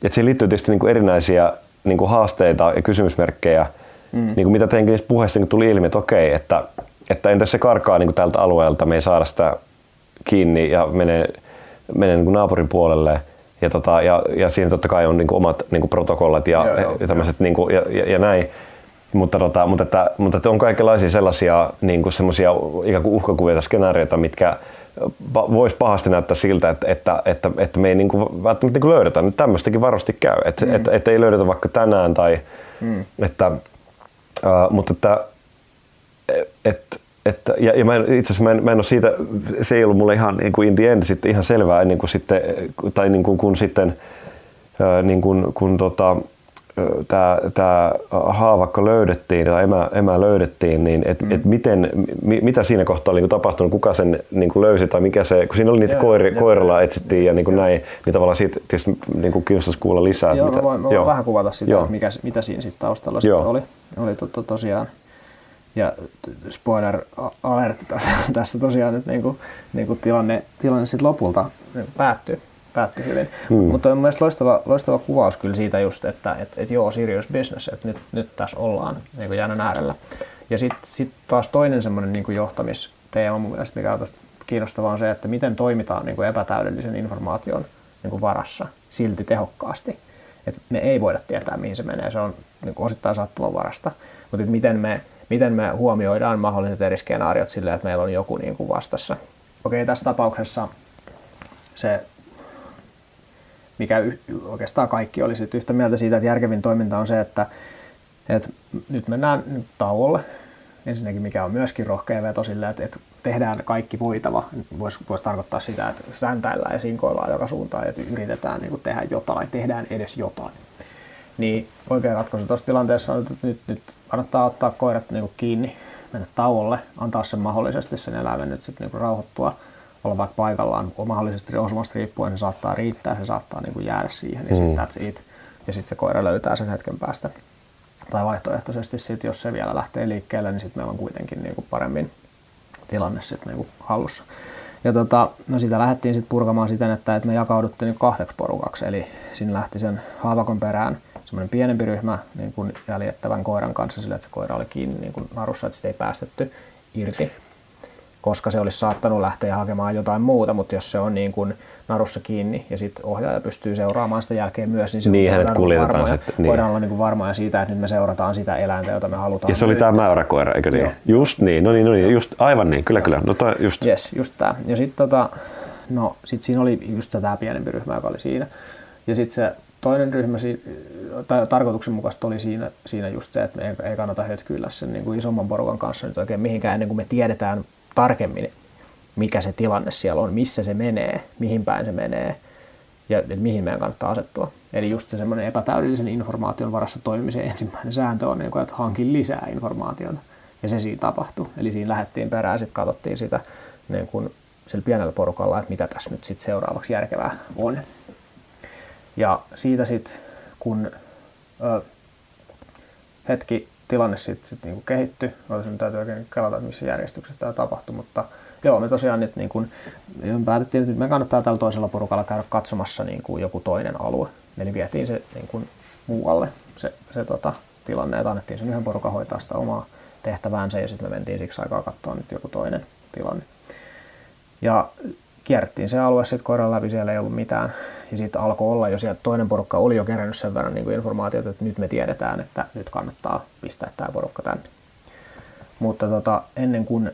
että siihen liittyy tietysti niin kuin erinäisiä niin kuin haasteita ja kysymysmerkkejä, mm. niin kuin mitä teidänkin niissä puheissa niin tuli ilmi, että okei, että, että entäs se karkaa niin kuin tältä alueelta, me ei saada sitä kiinni ja menee, menee niin kuin naapurin puolelle. Ja, tota, ja, ja siinä totta kai on niin kuin omat niin kuin protokollat ja, joo, joo, ja, tämmöiset, niin kuin, ja, ja, ja näin. Mutta, tota, mutta, että, mutta että on kaikenlaisia sellaisia niin kuin semmoisia ikään kuin uhkakuvia tai skenaarioita, mitkä voisi pahasti näyttää siltä, että, että, että, että me ei niin kuin, välttämättä niin kuin löydetä. Nyt tämmöistäkin varmasti käy, että, mm. että, että ei löydetä vaikka tänään tai, Mm. Että, äh, mutta että, et, että, ja, ja mä en, itse asiassa mä en, mä en ole siitä, se ei ollut mulle ihan niin kuin in the end sitten ihan selvää ennen kuin sitten, tai niin kuin, kun sitten niin kuin, kun tota, tämä, tämä haavakko löydettiin tai emä, emä löydettiin, niin et, mm. et miten, mi, mitä siinä kohtaa oli niin tapahtunut, kuka sen niin kuin löysi tai mikä se, kun siinä oli niitä koiri, koirilla etsittiin ja niin kuin näin, niin tavallaan siitä tietysti niin kuin kiinnostaisi kuulla lisää. Joo, mitä, mä voin, mä voin vähän kuvata sitä, joo. mikä, mitä siinä sitten taustalla sitten oli. Oli to, to, tosiaan, ja spoiler alert tässä, tässä tosiaan nyt niin kuin, niin kuin tilanne, tilanne sitten lopulta päättyi päättyi hyvin. Mm. Mutta on mielestäni loistava, loistava kuvaus kyllä siitä just, että et, et joo, serious business, että nyt, nyt tässä ollaan niin jäännön äärellä. Ja sitten sit taas toinen semmoinen niin johtamisteema mun mielestä, mikä on kiinnostavaa, on se, että miten toimitaan niin kuin epätäydellisen informaation niin kuin varassa silti tehokkaasti. Et me ei voida tietää, mihin se menee. Se on niin kuin osittain sattumanvarasta. Mutta miten me, miten me huomioidaan mahdolliset eri skenaariot silleen, että meillä on joku niin kuin vastassa. Okei, tässä tapauksessa se mikä oikeastaan kaikki oli sitten yhtä mieltä siitä, että järkevin toiminta on se, että, että nyt mennään nyt tauolle. Ensinnäkin mikä on myöskin rohkea veto sille, että, että tehdään kaikki voitava. Voisi vois tarkoittaa sitä, että säntäillään ja sinkoillaan joka suuntaan, että yritetään niin tehdä jotain, tehdään edes jotain. Niin oikea ratkaisu tuossa tilanteessa on, että nyt, nyt kannattaa ottaa koirat niin kiinni, mennä tauolle, antaa sen mahdollisesti sen eläimen nyt sitten niin rauhoittua – olla vaikka paikallaan, mahdollisesti osumasta riippuen se saattaa riittää, se saattaa niin kuin jäädä siihen, ja sitten that's it. Ja sitten se koira löytää sen hetken päästä. Tai vaihtoehtoisesti sit, jos se vielä lähtee liikkeelle, niin sitten meillä on kuitenkin niin kuin paremmin tilanne sitten niin kuin hallussa. Ja tota, no sitä lähdettiin sitten purkamaan siten, että, että me jakauduttiin niin kahdeksi porukaksi. Eli siinä lähti sen haavakon perään semmoinen pienempi ryhmä niin kuin jäljettävän koiran kanssa sillä, että se koira oli kiinni niin kuin narussa, että sitä ei päästetty irti koska se olisi saattanut lähteä hakemaan jotain muuta, mutta jos se on niin kuin narussa kiinni ja sitten ohjaaja pystyy seuraamaan sitä jälkeen myös, niin, niin hänet kuljetetaan varmoja, sitten. Niin. Voidaan olla niin kuin varmoja siitä, että nyt me seurataan sitä eläintä, jota me halutaan. Ja se oli tämä mäyräkoira, eikö niin? Joo. Just niin, no niin, no niin, just, aivan niin, kyllä, kyllä. No toi, just. Yes, just tämä. Ja sitten tota, no, sit siinä oli just tämä pienempi ryhmä, joka oli siinä. Ja sitten se toinen ryhmä, tai tarkoituksenmukaista oli siinä, siinä just se, että me ei, ei kannata hötkyillä sen niin kuin isomman porukan kanssa nyt oikein mihinkään ennen kuin me tiedetään tarkemmin, mikä se tilanne siellä on, missä se menee, mihin päin se menee ja mihin meidän kannattaa asettua. Eli just se semmoinen epätäydellisen informaation varassa toimimisen ensimmäinen sääntö on, että hankin lisää informaatiota. Ja se siinä tapahtui. Eli siinä lähdettiin perään, sitten katsottiin sitä niin kuin sillä pienellä porukalla, että mitä tässä nyt sitten seuraavaksi järkevää on. Ja siitä sitten, kun ö, hetki tilanne sitten sit niinku kehittyi. Olisin täytyy oikein kelata, että missä järjestyksessä tämä tapahtui, mutta joo, me tosiaan nyt niin me päätettiin, että nyt me kannattaa tällä toisella porukalla käydä katsomassa niin kuin joku toinen alue. Eli vietiin se niin kuin muualle se, se tota, tilanne, että annettiin sen yhden porukan hoitaa sitä omaa tehtäväänsä ja sitten me mentiin siksi aikaa katsoa nyt joku toinen tilanne. Ja kierrettiin se alue sitten koiran läpi, siellä ei ollut mitään. Ja sitten alkoi olla jo sieltä, toinen porukka oli jo kerännyt sen verran niin kuin informaatiota, että nyt me tiedetään, että nyt kannattaa pistää tämä porukka tänne. Mutta tota, ennen kuin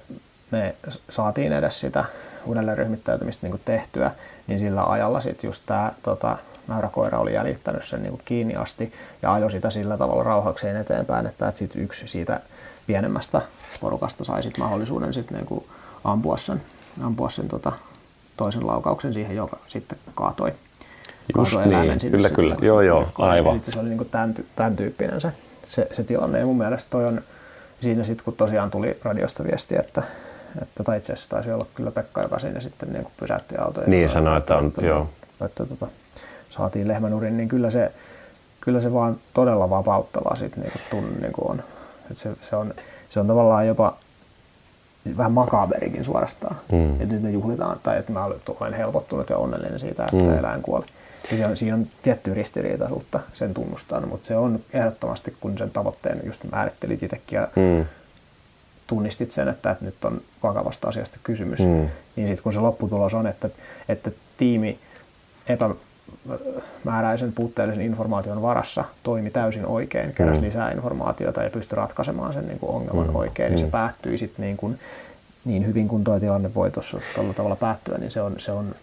me saatiin edes sitä uudelleen ryhmittäytymistä niin kuin tehtyä, niin sillä ajalla sitten just tämä tota, mäyräkoira oli jäljittänyt sen niin kuin kiinni asti ja ajoi sitä sillä tavalla rauhakseen eteenpäin, että, että sit yksi siitä pienemmästä porukasta sai sit mahdollisuuden sit niin kuin ampua sen, ampua sen tota, toisen laukauksen siihen, joka sitten kaatoi. Just niin, sinne, kyllä, sinne, kyllä. Joo, joo, aivan. Eli se oli niin tämän, tämän tyyppinen se, se, se tilanne. Ja mun mielestä toi on siinä sitten, kun tosiaan tuli radiosta viesti, että, että tai itse asiassa taisi olla kyllä Pekka, joka siinä sitten niin pysäytti autoja. Niin sanoi, että on, että, joo. Että, että, tota, saatiin lehmänurin, niin kyllä se, kyllä se vaan todella vapauttavaa sitten niin tunne niin on. Se, se, on. Se on tavallaan jopa vähän makaberikin suorastaan. Mm. Että nyt me juhlitaan, tai että mä olen helpottunut ja onnellinen siitä, että mm. eläin kuoli. Ja se on, siinä on tietty ristiriitaisuutta sen tunnustaan, mutta se on ehdottomasti, kun sen tavoitteen just määrittelit itsekin ja mm. tunnistit sen, että, että nyt on vakavasta asiasta kysymys, mm. niin sitten kun se lopputulos on, että, että tiimi epämääräisen puutteellisen informaation varassa toimi täysin oikein, keräsi mm. lisää informaatiota ja pystyi ratkaisemaan sen niin kuin ongelman mm. oikein, niin se mm. päättyi sitten niin, kuin, niin hyvin kuin tuo tilanne voi tuossa tavalla päättyä, niin se on, se on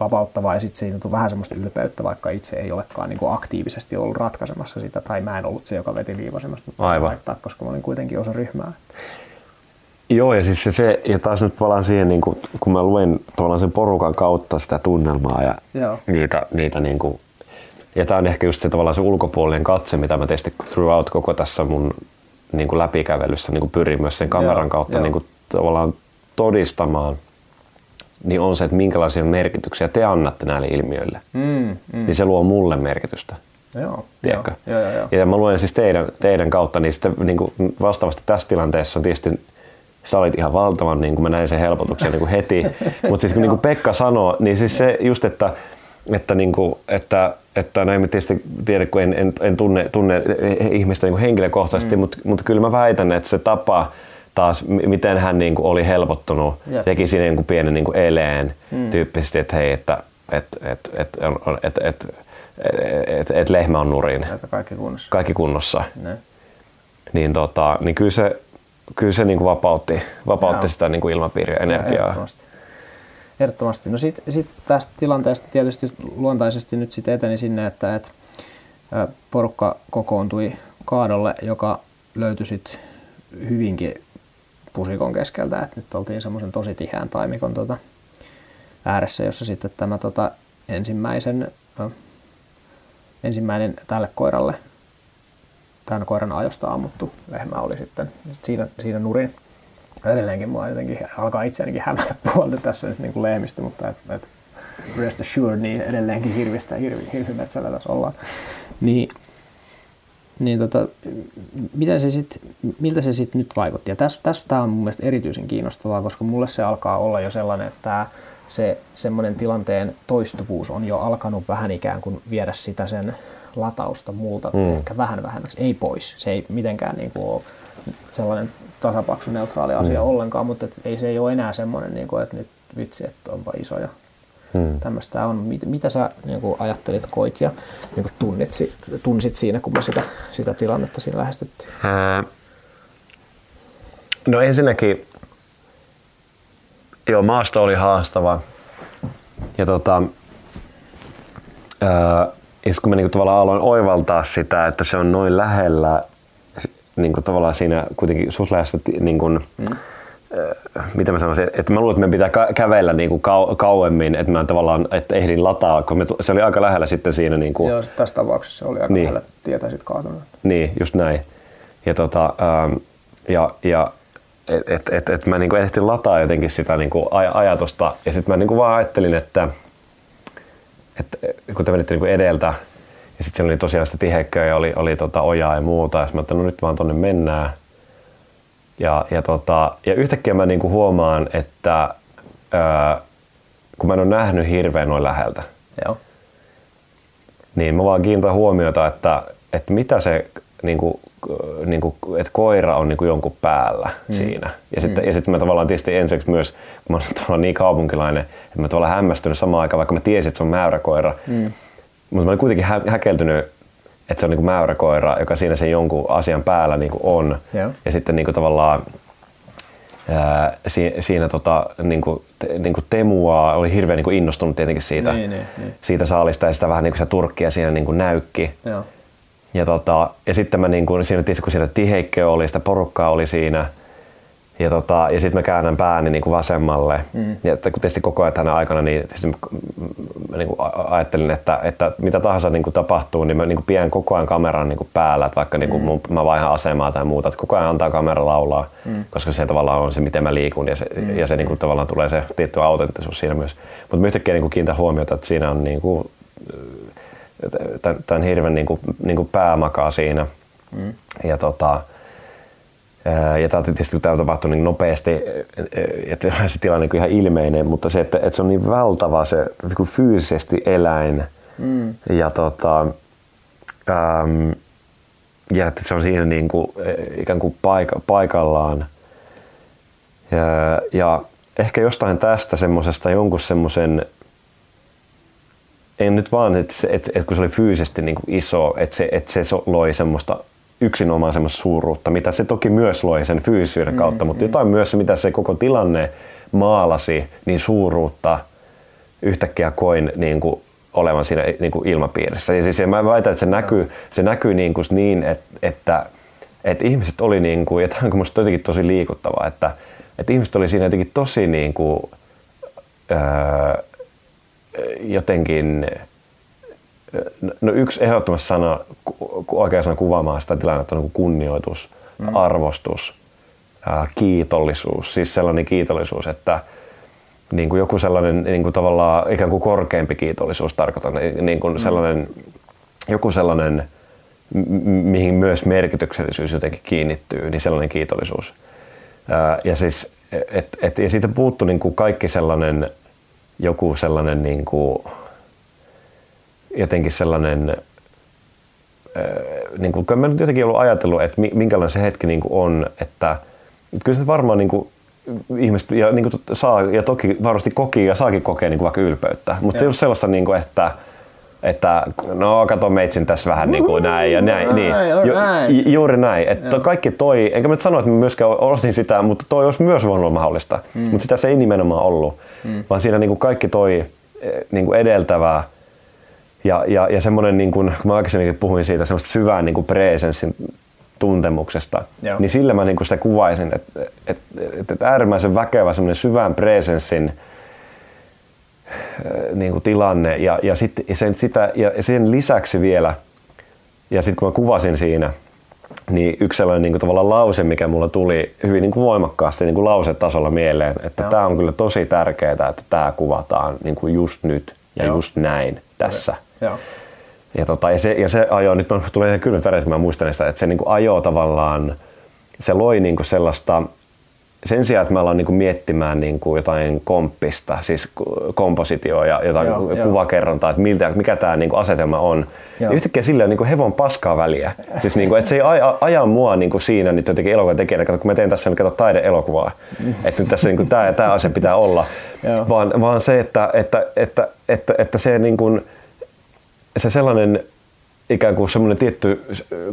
vapauttavaa ja sitten siinä on vähän semmoista ylpeyttä, vaikka itse ei olekaan niin kuin aktiivisesti ollut ratkaisemassa sitä, tai mä en ollut se, joka veti liivasemasta Aivan. laittaa, koska mä olin kuitenkin osa ryhmää. Joo, ja siis se, se ja taas nyt palaan siihen, niin kuin, kun mä luen tavallaan sen porukan kautta sitä tunnelmaa ja Joo. niitä, niitä niin kuin, ja tämä on ehkä just se tavallaan se ulkopuolinen katse, mitä mä tietysti throughout koko tässä mun niin kuin läpikävelyssä niin kuin pyrin myös sen kameran Joo, kautta niin kuin, tavallaan todistamaan, niin on se, että minkälaisia merkityksiä te annatte näille ilmiöille. Mm, mm. Niin se luo mulle merkitystä. Joo, Tiedätkö? joo, joo, joo. Ja mä luen siis teidän, teidän kautta, niin sitten niin kuin vastaavasti tässä tilanteessa tietysti sä olit ihan valtavan, niin kuin mä näin sen helpotuksen niin kuin heti. Mutta siis kun niin kuin Pekka sanoo, niin siis se just, että, että, niin kuin, että, että näin mä tietysti tiedä, kun en, en, en tunne, tunne ihmistä niin kuin henkilökohtaisesti, mm. mutta, mutta kyllä mä väitän, että se tapa taas, miten hän niin kuin oli helpottunut, Jep. teki siinä niin kuin pienen niin kuin eleen mm. tyyppisesti, että hei, että et, et, et, on- et, et, et, et lehmä on nurin, Että kaikki kunnossa. kaikki kunnossa Ne. niin, tota, niin kyllä se, kyllä se niin kuin vapautti, vapautti Joo. sitä niin kuin ilmapiiriä, energiaa. Ehdottomasti. Ehdottomasti. No sitten sit tästä tilanteesta tietysti luontaisesti nyt sitten eteni sinne, että et, porukka kokoontui kaadolle, joka löytyi sit hyvinkin pusikon keskeltä. Et nyt oltiin semmoisen tosi tiheän taimikon tota, ääressä, jossa sitten tämä tota, ensimmäisen, ensimmäinen tälle koiralle tämän koiran ajosta ammuttu lehmä oli sitten sit siinä, siinä nurin. Edelleenkin mua jotenkin alkaa itseänikin hämätä puolta tässä nyt niin kuin lehmistä, mutta et, et rest assured, niin edelleenkin hirvistä, hirvi, hirvimetsällä tässä ollaan. Niin, niin tota, miten se sit, miltä se sitten nyt vaikutti? Ja tässä, tässä tämä on mun mielestä erityisen kiinnostavaa, koska mulle se alkaa olla jo sellainen, että se semmoinen tilanteen toistuvuus on jo alkanut vähän ikään kuin viedä sitä sen latausta multa mm. ehkä vähän vähemmäksi, ei pois. Se ei mitenkään niin kuin ole sellainen tasapaksu neutraali asia mm. ollenkaan, mutta et ei se ei ole enää semmoinen, niin kuin, että nyt vitsi, että onpa iso ja Hmm. tämmöistä on. Mit, mitä sä niin kuin ajattelit, koit ja niin kuin tunnit, sit- tunsit siinä, kun me sitä, sitä tilannetta siinä lähestyttiin? Ää, No ensinnäkin, joo, maasto oli haastava. Ja tota, ää, ja sit kun mä niinku tavallaan aloin oivaltaa sitä, että se on noin lähellä, niinku tavallaan siinä kuitenkin suht lähestä, niinku, mm. mitä mä sanoisin, että mä luulen, että meidän pitää kä- kävellä niinku kau- kauemmin, että mä tavallaan että ehdin lataa, kun me, se oli aika lähellä sitten siinä niinku, Joo, tässä tapauksessa se oli aika Niin. niin. lähellä tietää sit kaatunut. niin, just näin. Ja, tota, ähm, ja, ja et, et, et, et mä niinku ehtin lataa jotenkin sitä niinku aj- ajatusta ja sitten mä niinku vaan ajattelin, että, että kun te menitte niinku edeltä ja sitten siellä oli tosiaan sitä tihekköä ja oli, oli tota ojaa ja muuta ja mä ajattelin, no nyt vaan tonne mennään. Ja, ja, tota, ja yhtäkkiä mä niinku huomaan, että ää, kun mä en ole nähnyt hirveän noin läheltä, Joo. niin mä vaan kiinnitän huomiota, että, että mitä se, niin kuin, niin kuin, että koira on niin kuin jonkun päällä mm. siinä. Ja sitten, mm. ja sitten mä tavallaan tietysti ensiksi myös, kun mä olen tavallaan niin kaupunkilainen, että mä tavallaan hämmästynyt samaan aikaan, vaikka mä tiesin, että se on mäyräkoira. Mm. Mutta mä olin kuitenkin hä- häkeltynyt, että se on niin kuin mäyräkoira, joka siinä sen jonkun asian päällä niin kuin on. Joo. Ja sitten niin kuin tavallaan ää, si- siinä tota, niin kuin, te, niin kuin Temua oli hirveän niin kuin innostunut tietenkin siitä, Niin, niin, niin. siitä saalista ja sitä vähän niin kuin se turkkia siinä niin kuin näykki. Joo. Ja, tota, ja sitten mä niin kuin, siinä, kun siinä tiheikkö oli, sitä porukkaa oli siinä, ja, tota, ja sitten mä käännän pääni niin kuin vasemmalle. Mm. Ja että kun tietysti koko ajan tänä aikana, niin, mä, niin kuin ajattelin, että, että mitä tahansa niin kuin tapahtuu, niin mä niin kuin pidän koko ajan kameran niin kuin päällä, että vaikka niin kuin mun, mä vaihan asemaa tai muuta, että koko ajan antaa kamera laulaa, mm. koska se tavallaan on se, miten mä liikun ja se, mm. ja se niin kuin, tavallaan tulee se tietty autenttisuus siinä myös. Mutta yhtäkkiä niin kuin kiinnitän huomiota, että siinä on niin kuin, tämän, hirven niin kuin, niin kuin pää makaa siinä. Mm. Ja, tota, ja tämä tietysti tämä tapahtui niin nopeasti, että se tilanne on niin ihan ilmeinen, mutta se, että, että se on niin valtava se niin fyysisesti eläin. Mm. Ja, tota, äm, ja että se on siinä niin kuin, ikään kuin paika, paikallaan. Ja, ja ehkä jostain tästä semmoisesta jonkun semmoisen ei nyt vaan, että, se, että, että kun se oli fyysisesti niin kuin iso, että se, että se loi semmoista yksinomaan semmoista suuruutta, mitä se toki myös loi sen fyysisyyden kautta, mm, mutta jotain myös, mitä se koko tilanne maalasi, niin suuruutta yhtäkkiä koin niin kuin olevan siinä niin kuin ilmapiirissä. Ja siis mä väitän, että se näkyy, se näkyy niin, kuin niin että, että, että ihmiset oli, niin kuin, ja tämä on jotenkin tosi liikuttavaa, että, että ihmiset oli siinä jotenkin tosi niin kuin, öö, jotenkin, no yksi ehdottomasti sana, oikea sana kuvaamaan sitä tilannetta on niin kunnioitus, mm. arvostus, kiitollisuus, siis sellainen kiitollisuus, että niin kuin joku sellainen niin kuin tavallaan ikään kuin korkeampi kiitollisuus tarkoitan, niin kuin mm. sellainen, joku sellainen, mihin myös merkityksellisyys jotenkin kiinnittyy, niin sellainen kiitollisuus. Ja, siis, et, et, ja siitä puuttu niin kuin kaikki sellainen, joku sellainen niin kuin, jotenkin sellainen, niin kuin, mä nyt jotenkin ollut ajatellut, että minkälainen se hetki niin kuin on, että, että kyllä se varmaan niin kuin, ihmiset ja, niin kuin, saa, ja toki varmasti koki ja saakin kokea niin kuin vaikka ylpeyttä, mutta se ei ole sellaista, niin kuin, että, että no kato meitsin tässä vähän niin kuin näin ja näin. Niin. Ju, juuri näin. Että kaikki toi, enkä mä nyt sano, että mä myöskään ostin sitä, mutta toi olisi myös voinut olla mahdollista. Mm. Mutta sitä se ei nimenomaan ollut, mm. vaan siinä niin kuin kaikki toi eh, niin kuin edeltävää ja, ja, ja semmoinen, niin kuin, kun mä aikaisemminkin puhuin siitä, semmoista syvää niin kuin presenssin tuntemuksesta, Joo. niin sillä mä niin kuin sitä kuvaisin, että, että, että, että äärimmäisen väkevä semmoinen syvän presenssin niin kuin tilanne ja, ja, sit, sen, sitä, ja sen lisäksi vielä, ja sitten kun mä kuvasin siinä, niin yksi sellainen niin kuin tavallaan lause, mikä mulla tuli hyvin niin kuin voimakkaasti niin kuin lausetasolla mieleen, että tämä on kyllä tosi tärkeää, että tämä kuvataan niin kuin just nyt ja Joo. just näin tässä. Joo. Ja, tota, ja, se, ja se ajoi, nyt tulee ihan kylmät väreet, kun mä muistan sitä, että se niin kuin ajoi tavallaan, se loi niin kuin sellaista, sen sijaan, että me ollaan niin kuin miettimään niin kuin jotain komppista, siis kompositioa ja jotain joo, kuvakerrontaa, että miltä, mikä tämä niin kuin asetelma on, joo. niin yhtäkkiä sillä on niin kuin hevon paskaa väliä. Siis niin kuin, että se ei aja, aja mua niin kuin siinä nyt jotenkin elokuvan tekijänä, kato, kun mä teen tässä kato, taide-elokuvaa, että nyt tässä niin kuin, tämä ja tämä asia pitää olla, vaan, vaan se, että, että, että, että, että se niin kuin, se sellainen ikään kuin semmoinen tietty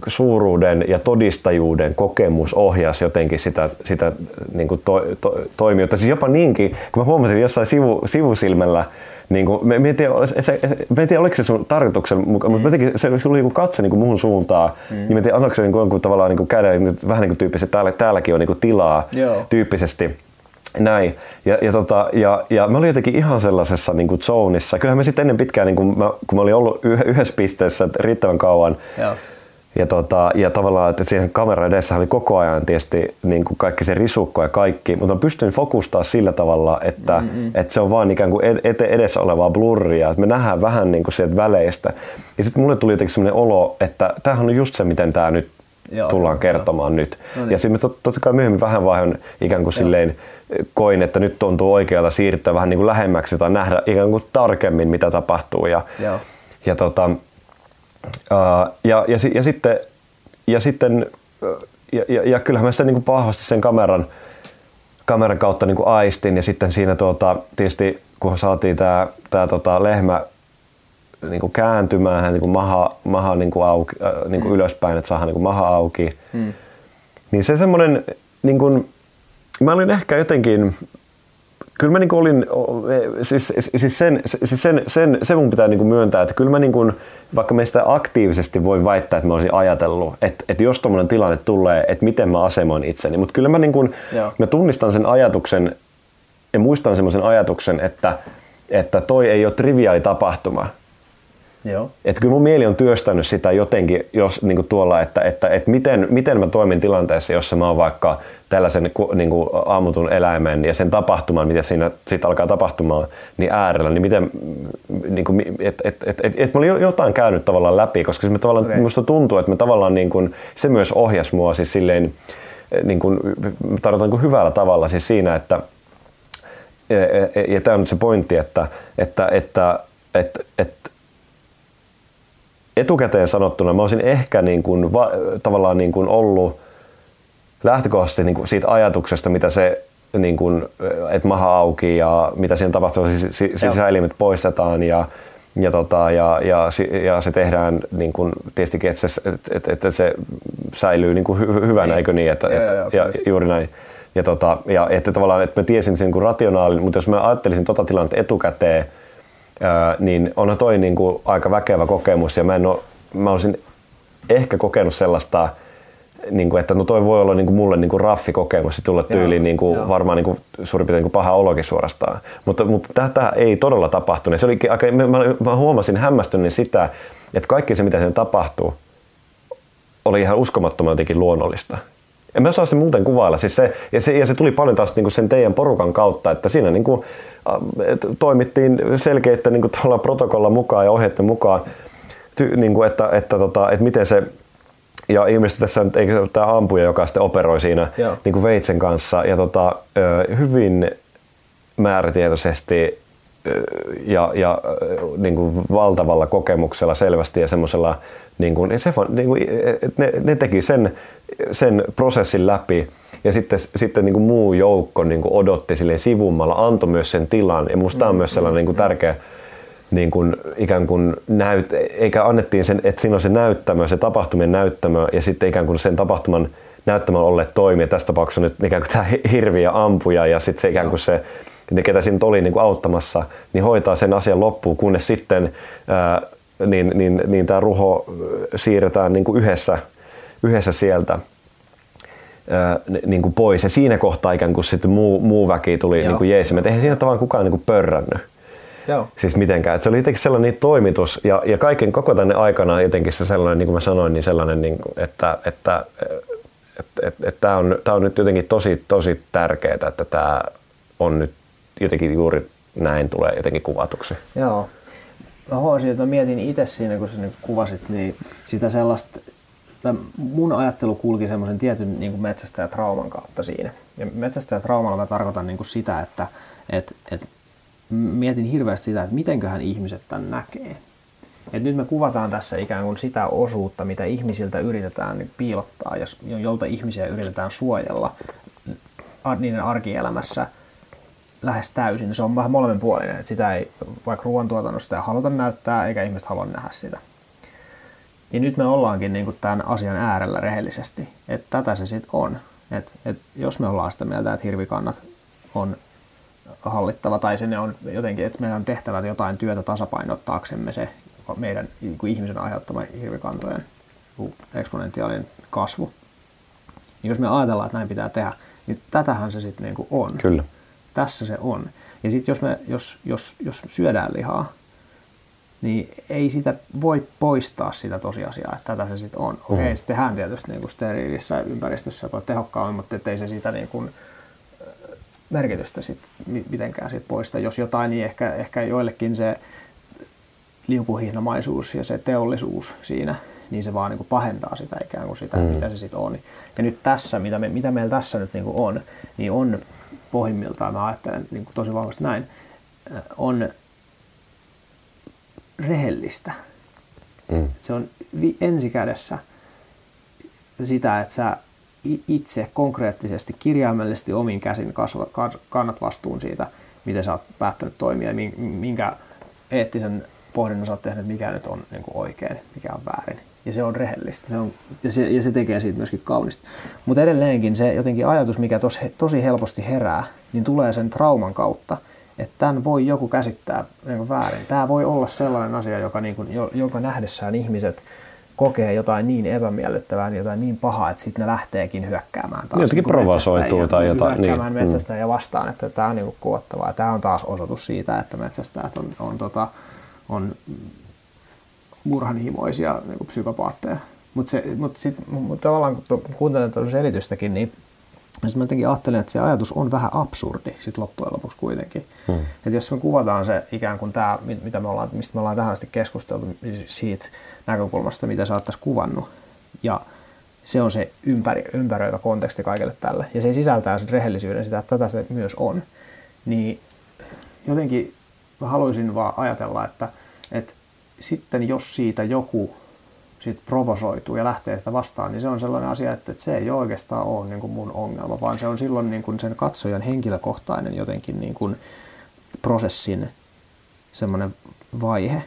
suuruuden ja todistajuuden kokemus ohjasi jotenkin sitä, sitä niin kuin to, to, toimijuutta. Siis jopa niinkin, kun mä huomasin jossain sivu, sivusilmällä, niin kuin, mä, en tiedä, se, mä en tiedä, oliko se sun tarkoituksen, mm. mutta jotenkin se, se oli joku katse niin kuin muhun suuntaan, mm. niin mä en tiedä, annaako se niin kuin, jonkun tavallaan niin kuin käden, vähän niin kuin tyyppisesti, täällä, täälläkin on niin kuin tilaa Joo. tyyppisesti näin. Ja, ja, tota, ja, ja mä olin jotenkin ihan sellaisessa niin kuin zoneissa. Kyllähän me sitten ennen pitkään, niin kun, mä, kun mä olin ollut yhdessä pisteessä riittävän kauan, Joo. Ja, tota, ja tavallaan, että siihen kamera edessä oli koko ajan tietysti niin kuin kaikki se risukko ja kaikki, mutta mä pystyin fokustaa sillä tavalla, että, mm-hmm. että se on vaan ikään kuin edessä olevaa blurria, että me nähdään vähän niin kuin sieltä väleistä. Ja sitten mulle tuli jotenkin sellainen olo, että tämähän on just se, miten tämä nyt Joo, tullaan kertomaan joo. nyt. No niin. Ja sitten me tot, totta kai myöhemmin vähän vaihan ikään kuin silleen koin, että nyt tuntuu oikealta siirtyä vähän niin kuin lähemmäksi tai nähdä ikään kuin tarkemmin, mitä tapahtuu. Ja, joo. ja, tota, uh, ja, ja, ja, sitten, ja, sitten ja, ja, ja kyllähän mä sitä niin kuin vahvasti sen kameran, kameran kautta niin kuin aistin ja sitten siinä tuota, tietysti kun saatiin tämä tää, tota, lehmä niin kuin kääntymään niin kuin maha, maha niin kuin auki, äh, niin kuin mm. ylöspäin, että saadaan niin kuin maha auki. Mm. Niin se semmoinen, niin kuin, mä olin ehkä jotenkin, kyllä mä niin kuin olin, siis, siis, sen, siis sen, sen, sen mun pitää niin kuin myöntää, että kyllä mä niin kuin, vaikka meistä aktiivisesti voi väittää, että mä olisin ajatellut, että, että jos tommoinen tilanne tulee, että miten mä asemoin itseni, mutta kyllä mä, niin kuin, mä tunnistan sen ajatuksen ja muistan semmoisen ajatuksen, että, että toi ei ole triviaali tapahtuma, Joo. Että kyllä mun mieli on työstänyt sitä jotenkin jos, niin kuin tuolla, että, että, että miten, miten mä toimin tilanteessa, jossa mä oon vaikka tällaisen niin kuin ammutun eläimen ja sen tapahtuman, mitä siinä siitä alkaa tapahtumaan, niin äärellä, niin miten, niin kuin, et, et, et, et, et mä olin jotain käynyt tavallaan läpi, koska se me tavallaan, okay. musta tuntuu, että me tavallaan niin kuin, se myös ohjasi mua siis silleen, niin kuin, tarkoitan niin hyvällä tavalla siis siinä, että ja, ja, ja tämä on nyt se pointti, että, että, että, että, että etukäteen sanottuna mä olisin ehkä niin kuin, va, tavallaan niin kuin ollut lähtökohtaisesti niin kuin siitä ajatuksesta, mitä se, niin kuin, että maha auki ja mitä siinä tapahtuu, siis, sisäelimet poistetaan ja, ja, tota, ja, ja, ja, se tehdään niin kuin, tietysti, että se, että, että se säilyy niin kuin hy, hyvänä, niin. eikö niin? Että, ja, ja, ja, juuri näin. Ja, tota, ja että tavallaan, että mä tiesin sen niin rationaalin, mutta jos mä ajattelisin tota tilannetta etukäteen, niin on toi niin kuin aika väkevä kokemus ja mä, en ole, mä olisin ehkä kokenut sellaista, niin kuin, että no toi voi olla niin kuin mulle niin kuin raffi kokemus, tulla tyyliin niin kuin, varmaan niin kuin, suurin piirtein niin kuin paha olokin suorastaan. Mutta, mutta tätä ei todella tapahtunut. Se oli aika, mä, mä huomasin hämmästyneen sitä, että kaikki se mitä sen tapahtuu, oli ihan uskomattoman jotenkin luonnollista. En mä osaa se muuten kuvailla. Siis se, ja, se, ja se tuli paljon taas niin sen teidän porukan kautta, että siinä niin kuin, toimittiin selkeitä niin kuin protokolla mukaan ja ohjeiden mukaan, ty, niin kuin, että, että, tota, että miten se ja ilmeisesti tässä nyt ei tämä ampuja, joka sitten operoi siinä niin kuin veitsen kanssa. Ja tota, hyvin määrätietoisesti ja, ja niin kuin valtavalla kokemuksella selvästi ja semmoisella, niin kuin, se, niin kuin, ne, ne teki sen, sen prosessin läpi. Ja sitten, sitten niin kuin muu joukko niin kuin odotti silleen sivummalla, antoi myös sen tilan. Ja musta mm, on myös sellainen niin kuin tärkeä niin kuin, ikään kuin näyt, eikä annettiin sen, että siinä on se näyttämö, se tapahtumien näyttämö ja sitten ikään kuin sen tapahtuman näyttämön olleet toimia. Tässä tapauksessa nyt ikään kuin tämä hirviö ampuja ja sitten se ikään kuin se, ketä siinä oli niin kuin auttamassa, niin hoitaa sen asian loppuun, kunnes sitten ää, niin, niin, niin tämä ruho siirretään niin kuin yhdessä, yhdessä sieltä niin kuin pois. Ja siinä kohtaa ikään kuin sitten muu, muu väki tuli niin kuin jeesi. Eihän siinä tavallaan kukaan niin kuin pörrännyt. Joo. Siis mitenkään. Et se oli jotenkin sellainen toimitus ja, ja kaiken koko tänne aikana jotenkin se sellainen, niin kuin mä sanoin, niin sellainen, niin kuin, että, että, että, että, että tämä on, on nyt jotenkin tosi, tosi tärkeää, että tämä on nyt jotenkin juuri näin tulee jotenkin kuvatuksi. Joo. Mä huomasin, että mä mietin itse siinä, kun sä nyt kuvasit, niin sitä sellaista, mun ajattelu kulki semmoisen tietyn niin kuin trauman kautta siinä. Ja traumalla mä tarkoitan niin kuin sitä, että et, et mietin hirveästi sitä, että mitenköhän ihmiset tämän näkee. Et nyt me kuvataan tässä ikään kuin sitä osuutta, mitä ihmisiltä yritetään piilottaa ja jolta ihmisiä yritetään suojella niiden arkielämässä lähes täysin. Se on vähän molemminpuolinen, että sitä ei vaikka ruoantuotannosta ei haluta näyttää, eikä ihmiset halua nähdä sitä. Ja nyt me ollaankin niin kuin tämän asian äärellä rehellisesti, että tätä se sitten on. Et, et jos me ollaan sitä mieltä, että hirvikannat on hallittava tai se on jotenkin, että meidän on tehtävä jotain työtä tasapainottaaksemme se meidän niin ihmisen aiheuttama hirvikantojen eksponentiaalinen kasvu. Niin jos me ajatellaan, että näin pitää tehdä, niin tätähän se sitten niin on. Kyllä. Tässä se on. Ja sitten jos, me, jos, jos, jos syödään lihaa, niin ei sitä voi poistaa sitä tosiasiaa, että tätä se sitten on. Okei, okay, mm. se tehdään tietysti niin steriilissä ympäristössä tehokkaammin, mutta ei se sitä niin kuin, merkitystä sit, mitenkään sit poista. Jos jotain, niin ehkä, ehkä joillekin se liukuhihnamaisuus ja se teollisuus siinä, niin se vaan niin kuin pahentaa sitä ikään kuin sitä, mm. mitä se sitten on. Ja nyt tässä, mitä, me, mitä meillä tässä nyt niin kuin on, niin on pohjimmiltaan, mä ajattelen niin kuin tosi vahvasti näin, on rehellistä. Mm. Se on ensikädessä sitä, että sä itse konkreettisesti, kirjaimellisesti omin käsin kannat vastuun siitä, miten sä oot päättänyt toimia ja minkä eettisen pohdinnan sä oot tehnyt, mikä nyt on niin kuin oikein, mikä on väärin. Ja se on rehellistä se on, ja, se, ja se tekee siitä myöskin kaunista. Mutta edelleenkin se jotenkin ajatus, mikä tos, tosi helposti herää, niin tulee sen trauman kautta, että tämän voi joku käsittää niin väärin. Tämä voi olla sellainen asia, joka, niin kuin, joka nähdessään ihmiset kokee jotain niin epämiellyttävää, niin jotain niin pahaa, että sitten ne lähteekin hyökkäämään taas. Jotenkin niin provosoituu tai jotain. Hyökkäämään niin. metsästäjä mm. vastaan, että tämä on niin kuottavaa. Tämä on taas osoitus siitä, että metsästäjät on, on, tota, on murhanhimoisia niin psykopaatteja. Mutta mut mut tavallaan kun kuuntelen tuota selitystäkin, niin sitten mä jotenkin ajattelen, että se ajatus on vähän absurdi sit loppujen lopuksi kuitenkin. Hmm. Että jos me kuvataan se ikään kuin tämä, mitä me ollaan, mistä me ollaan tähän asti keskusteltu siitä näkökulmasta, mitä sä oot tässä kuvannut, ja se on se ympäri, ympäröivä konteksti kaikille tälle, ja se sisältää sen rehellisyyden sitä, että tätä se myös on, niin jotenkin mä haluaisin vaan ajatella, että, että sitten jos siitä joku sit provosoituu ja lähtee sitä vastaan, niin se on sellainen asia, että, se ei oikeastaan ole niin kuin mun ongelma, vaan se on silloin niin kuin sen katsojan henkilökohtainen jotenkin niin kuin prosessin semmoinen vaihe,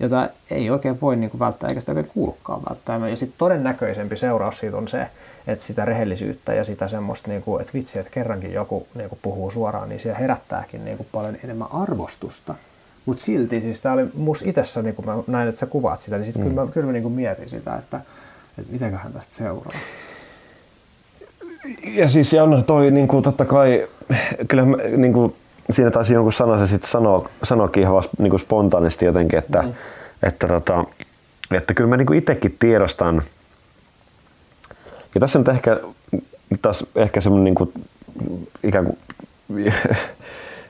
jota ei oikein voi niin kuin välttää eikä sitä oikein kuulukaan välttää. Ja sitten todennäköisempi seuraus siitä on se, että sitä rehellisyyttä ja sitä semmoista, niin kuin, että vitsi, että kerrankin joku niin kuin puhuu suoraan, niin se herättääkin niin kuin paljon enemmän arvostusta Mutta silti, siis tämä oli mus itsessä, niin kun mä näin, että sä kuvaat sitä, niin sitten mm. kyllä mä, kyllä mä niin mietin sitä, että, että mitäköhän tästä seuraa. Ja siis ja on toi niin kuin, totta kai, kyllä mä, niin kuin, siinä taisi jonkun sana se sitten sanoo, sanoikin ihan vasta, niin kuin spontaanisti jotenkin, että, mm. että, tota, että kyllä mä niin itsekin tiedostan, ja tässä on ehkä taas ehkä semmoinen niin kuin, ikään kuin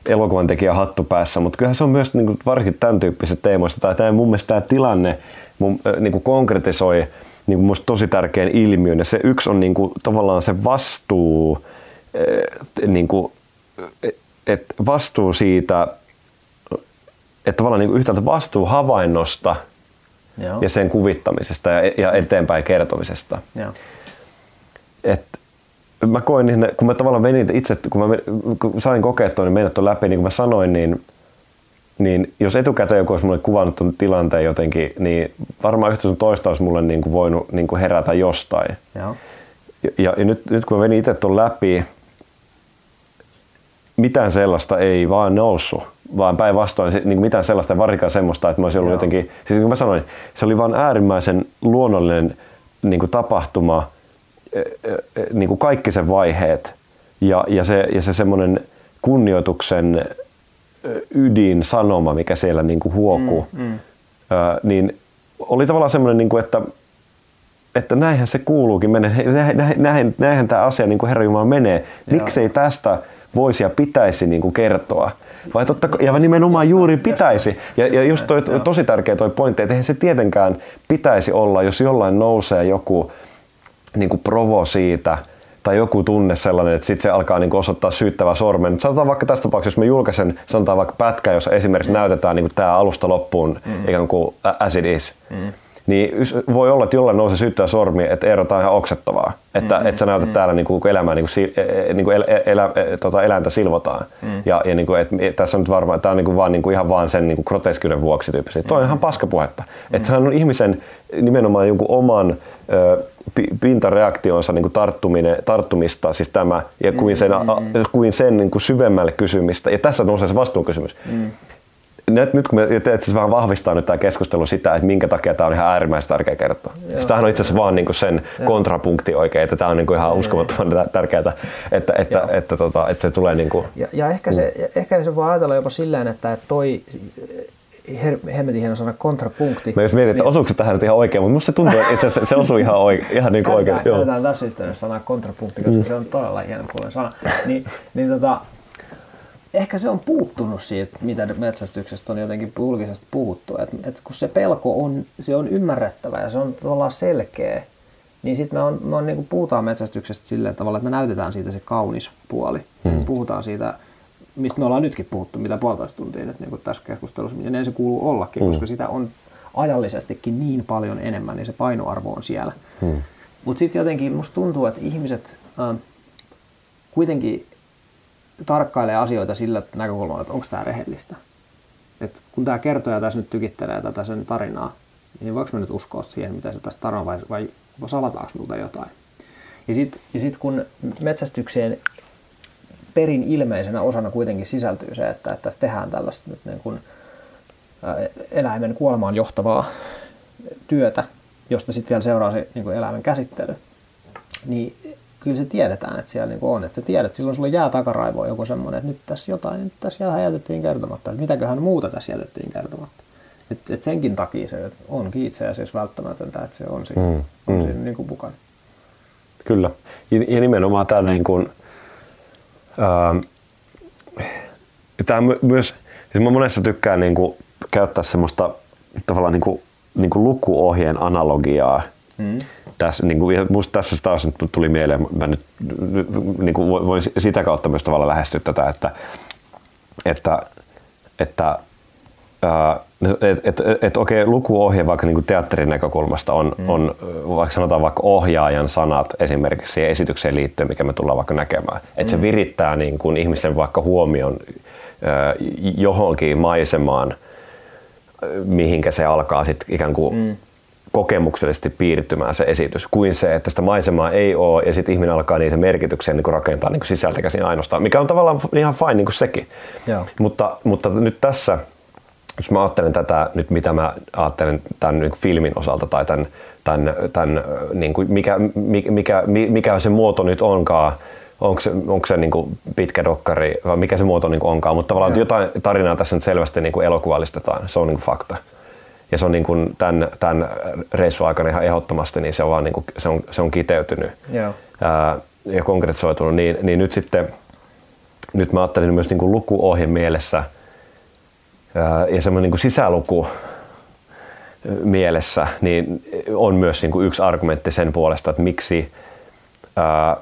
elokuvan tekijä hattu päässä, mutta kyllähän se on myös niin kuin, varsinkin tämän tyyppiset teemoista, tai tämä mun mielestä tämä tilanne mun, niin kuin konkretisoi niin kuin musta tosi tärkeän ilmiön, ja se yksi on niin kuin, tavallaan se vastuu, niin kuin, et vastuu siitä, että tavallaan niin kuin yhtäältä vastuu havainnosta Joo. ja sen kuvittamisesta ja, ja eteenpäin kertomisesta. Joo. Et mä koin, niin, kun mä tavallaan menin itse, kun mä kun sain kokea tuon, niin meidät läpi, niin kuin mä sanoin, niin, niin jos etukäteen joku olisi mulle kuvannut tuon tilanteen jotenkin, niin varmaan yhtä sun toista olisi mulle niin kuin voinut niin kuin herätä jostain. Joo. Ja, ja, ja nyt, nyt kun mä menin itse tuon läpi, mitään sellaista ei vaan noussut, vaan päinvastoin niin mitään sellaista, varikaan semmoista, että mä olisin ollut Joo. jotenkin, siis niin kuin mä sanoin, se oli vaan äärimmäisen luonnollinen niin kuin tapahtuma, niin kuin kaikki sen vaiheet ja, ja se, ja se semmoinen kunnioituksen ydin sanoma, mikä siellä niin kuin huokuu, mm, mm. niin oli tavallaan semmoinen, niin kuin, että, että näinhän se kuuluukin mennä, näin, näin, näin, näinhän tämä asia niin kuin Herra Jumala menee. Miksei tästä voisi ja pitäisi niin kuin kertoa. Vai totta, ja nimenomaan juuri pitäisi. Ja, ja just toi, tosi tärkeä toi pointti, että eihän se tietenkään pitäisi olla, jos jollain nousee joku niin kuin provo siitä, tai joku tunne sellainen, että sitten se alkaa niin osoittaa syyttävä sormen. Sanotaan vaikka tässä tapauksessa, jos mä julkaisen, sanotaan vaikka pätkä, jossa esimerkiksi mm. näytetään niin tämä alusta loppuun mm. ikään kuin as it is. Mm niin voi olla, että jollain nousee syyttää sormi, että Eero, tämä on ihan oksettavaa. Että, mm-hmm. että sä näytät mm-hmm. täällä niin kuin elämää, niin kuin, e- e- niin kuin el, elä, e- tota, eläintä silvotaan. Mm-hmm. Ja, ja niin kuin, että, tässä on nyt varmaan, tämä on niin kuin vaan, niin kuin ihan vaan sen niin kuin groteskiyden vuoksi tyyppisesti. Mm-hmm. Toi on ihan paskapuhetta. Mm-hmm. Että sehän on ihmisen nimenomaan jonkun oman ö, pintareaktionsa niin kuin tarttuminen, tarttumista, siis tämä, ja kuin sen, mm-hmm. a, kuin sen niin kuin syvemmälle kysymistä. Ja tässä nousee se vastuunkysymys. Mm-hmm nyt, nyt kun me teet siis vähän vahvistaa nyt tämä keskustelu sitä, että minkä takia tämä on ihan äärimmäisen tärkeä kertoa. Siis tämähän on itse asiassa vaan niinku sen Joo. kontrapunkti oikein, että tämä on niinku ihan uskomattoman tärkeää, että, että, että, että, tota, että se tulee niinku... Ja, ja ehkä, se, mm. ehkä se voi ajatella jopa silleen, että toi her, hemmetin hieno sana kontrapunkti. Mä jos mietin, että niin, osuuko se tähän nyt ihan oikein, mutta musta se tuntuu, että itse asiassa se osuu ihan, oikein, ihan niin kuin oikein. Käytetään tässä yhteydessä sanaa kontrapunkti, koska mm. se on todella hieno kuulen sana. Niin, niin tota, ehkä se on puuttunut siitä, mitä metsästyksestä on jotenkin julkisesti puhuttu. Et, et kun se pelko on, se on ymmärrettävä ja se on tavallaan selkeä, niin sitten me, on, me on, niin kuin puhutaan metsästyksestä sillä tavalla, että me näytetään siitä se kaunis puoli. Hmm. Puhutaan siitä, mistä me ollaan nytkin puhuttu, mitä puolitoista tuntia nyt niin kuin tässä keskustelussa, ja näin se kuuluu ollakin, hmm. koska sitä on ajallisestikin niin paljon enemmän, niin se painoarvo on siellä. Hmm. Mutta sitten jotenkin musta tuntuu, että ihmiset äh, kuitenkin tarkkailee asioita sillä näkökulmalla, että onko tämä rehellistä. Et kun tämä kertoja tässä nyt tykittelee tätä sen tarinaa, niin voiko me nyt uskoa siihen, mitä se tästä tarinaa vai, vai salataanko multa jotain. Ja sitten ja sit kun metsästykseen perin ilmeisenä osana kuitenkin sisältyy se, että, että tässä tehdään tällaista nyt niin kuin eläimen kuolemaan johtavaa työtä, josta sitten vielä seuraa se niin kuin eläimen käsittely, niin kyllä se tiedetään, että siellä niinku on. Että sä tiedät, että silloin sulla jää takaraivoon joku semmoinen, että nyt tässä jotain, nyt tässä jätettiin kertomatta. Että mitäköhän muuta tässä jätettiin kertomatta. Et, et senkin takia se onkin itse asiassa välttämätöntä, että se on siinä, mm, on mm. siinä niin kuin mukana. Kyllä. Ja, ja nimenomaan tämä niin kuin, ää, tämä myös, siis mä monessa tykkään niin kuin, käyttää semmoista tavallaan niin kuin, niin kuin lukuohjeen analogiaa. Mm tässä, niin kuin, musta tässä taas nyt tuli mieleen, mä nyt niin kuin voin sitä kautta myös tavallaan lähestyä tätä, että, että, että et, et, et, okei, lukuohje vaikka niin teatterin näkökulmasta on, mm. on, vaikka sanotaan vaikka ohjaajan sanat esimerkiksi siihen esitykseen liittyen, mikä me tullaan vaikka näkemään. Että mm. se virittää niin kuin ihmisen vaikka huomion johonkin maisemaan, mihinkä se alkaa sitten ikään kuin mm kokemuksellisesti piirtymään se esitys, kuin se, että sitä maisemaa ei ole ja sitten ihminen alkaa niitä merkityksiä niin rakentaa niin sisältä käsin ainoastaan, mikä on tavallaan ihan fine niin kuin sekin. Joo. Mutta, mutta nyt tässä jos mä ajattelen tätä nyt, mitä mä ajattelen tämän niin filmin osalta tai tämän, tämän, tämän niin kuin mikä, mikä, mikä se muoto nyt onkaan, onko se, onko se niin kuin pitkä dokkari vai mikä se muoto niin kuin onkaan, mutta tavallaan ja. jotain tarinaa tässä nyt selvästi niin kuin elokuvallistetaan, se on niin kuin fakta. Ja se on niin kuin tämän, tämän reissun aikana ihan ehdottomasti, niin se on, vaan niin kuin, se on, se on kiteytynyt. Ää, ja konkretisoitunut, niin, niin nyt sitten nyt mä ajattelin myös niin kuin lukuohje mielessä. Ää, ja semmoinen niin kuin sisäluku mielessä, niin on myös niin kuin yksi argumentti sen puolesta, että miksi ää,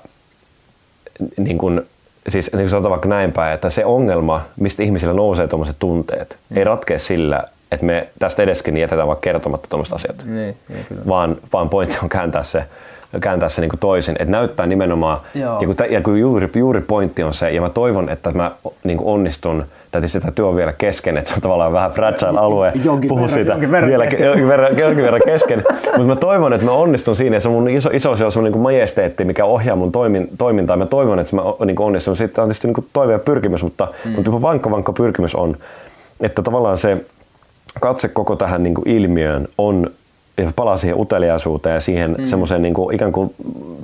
niin kuin, siis niin sanotaan vaikka näin päin, että se ongelma, mistä ihmisillä nousee tuommoiset tunteet, mm. ei ratkea sillä, että me tästä edeskin jätetään vaikka kertomatta tuommoista asiat. Niin, niin kyllä. vaan, vaan pointti on kääntää se, kääntää se niin kuin toisin, että näyttää nimenomaan, ja kun, ja kun juuri, juuri pointti on se, ja mä toivon, että mä niin kuin onnistun, tai sitä työ on vielä kesken, että se on tavallaan vähän fragile alue, jonkin puhu verran, siitä jonkin verran vielä kesken. Jonkin verran, jonkin verran kesken. mutta mä toivon, että mä onnistun siinä, ja se on mun iso, iso se on semmoinen niin majesteetti, mikä ohjaa mun toimin, toimintaa. Mä toivon, että mä niin kuin onnistun. Sitten on tietysti niin kuin toive ja pyrkimys, mutta, mm. mutta vankka, vankka pyrkimys on, että tavallaan se katse koko tähän niin kuin ilmiöön on ja palaa siihen uteliaisuuteen ja siihen mm. semmoiseen niin kuin, ikään kuin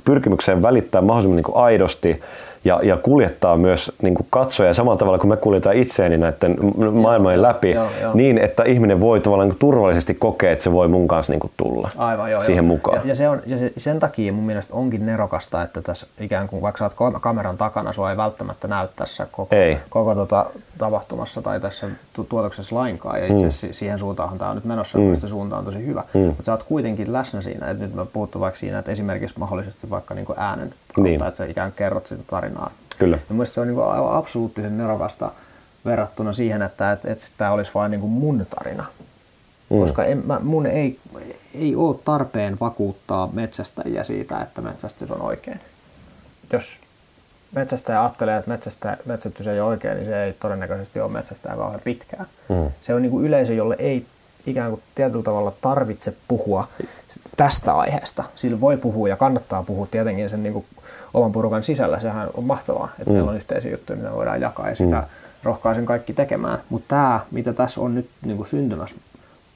pyrkimykseen välittää mahdollisimman niin kuin aidosti ja, ja kuljettaa myös niin kuin katsoja samalla tavalla kuin me kuljetaan itseäni näiden maailmojen läpi, joo, joo. niin että ihminen voi tavallaan turvallisesti kokea, että se voi mun kanssa niin kuin tulla Aivan, joo, siihen joo. mukaan. Ja, ja, se on, ja se, sen takia mun mielestä onkin nerokasta, että tässä ikään kuin vaikka sä oot kameran takana, sua ei välttämättä näy tässä koko, ei. koko tota, tapahtumassa tai tässä tuotoksessa lainkaan. Ja itse asiassa mm. siihen suuntaan tämä on nyt menossa, mm. että suunta on tosi hyvä. Mm. Mutta sä oot kuitenkin läsnä siinä, että nyt me puhuttu vaikka siinä, että esimerkiksi mahdollisesti vaikka niin kuin äänen niin. että sä ikään kerrot sitä tarinaa. Kyllä. Ja mielestäni se on niin aivan absoluuttisen nerokasta verrattuna siihen, että, että, että tämä olisi vain niin kuin mun tarina. Mm. Koska en, mä, mun ei, ei ole tarpeen vakuuttaa metsästäjiä siitä, että metsästys on oikein. Jos metsästäjä ajattelee, että metsästä, metsästys ei ole oikein, niin se ei todennäköisesti ole metsästäjä kauhean pitkään. Mm. Se on niin kuin yleisö, jolle ei ikään kuin tietyllä tavalla tarvitse puhua tästä aiheesta. Sillä voi puhua ja kannattaa puhua tietenkin sen niin kuin oman porukan sisällä. Sehän on mahtavaa, että mm. meillä on yhteisiä juttuja, mitä voidaan jakaa ja sitä mm. rohkaisen kaikki tekemään. Mutta tämä, mitä tässä on nyt niin kuin syntymässä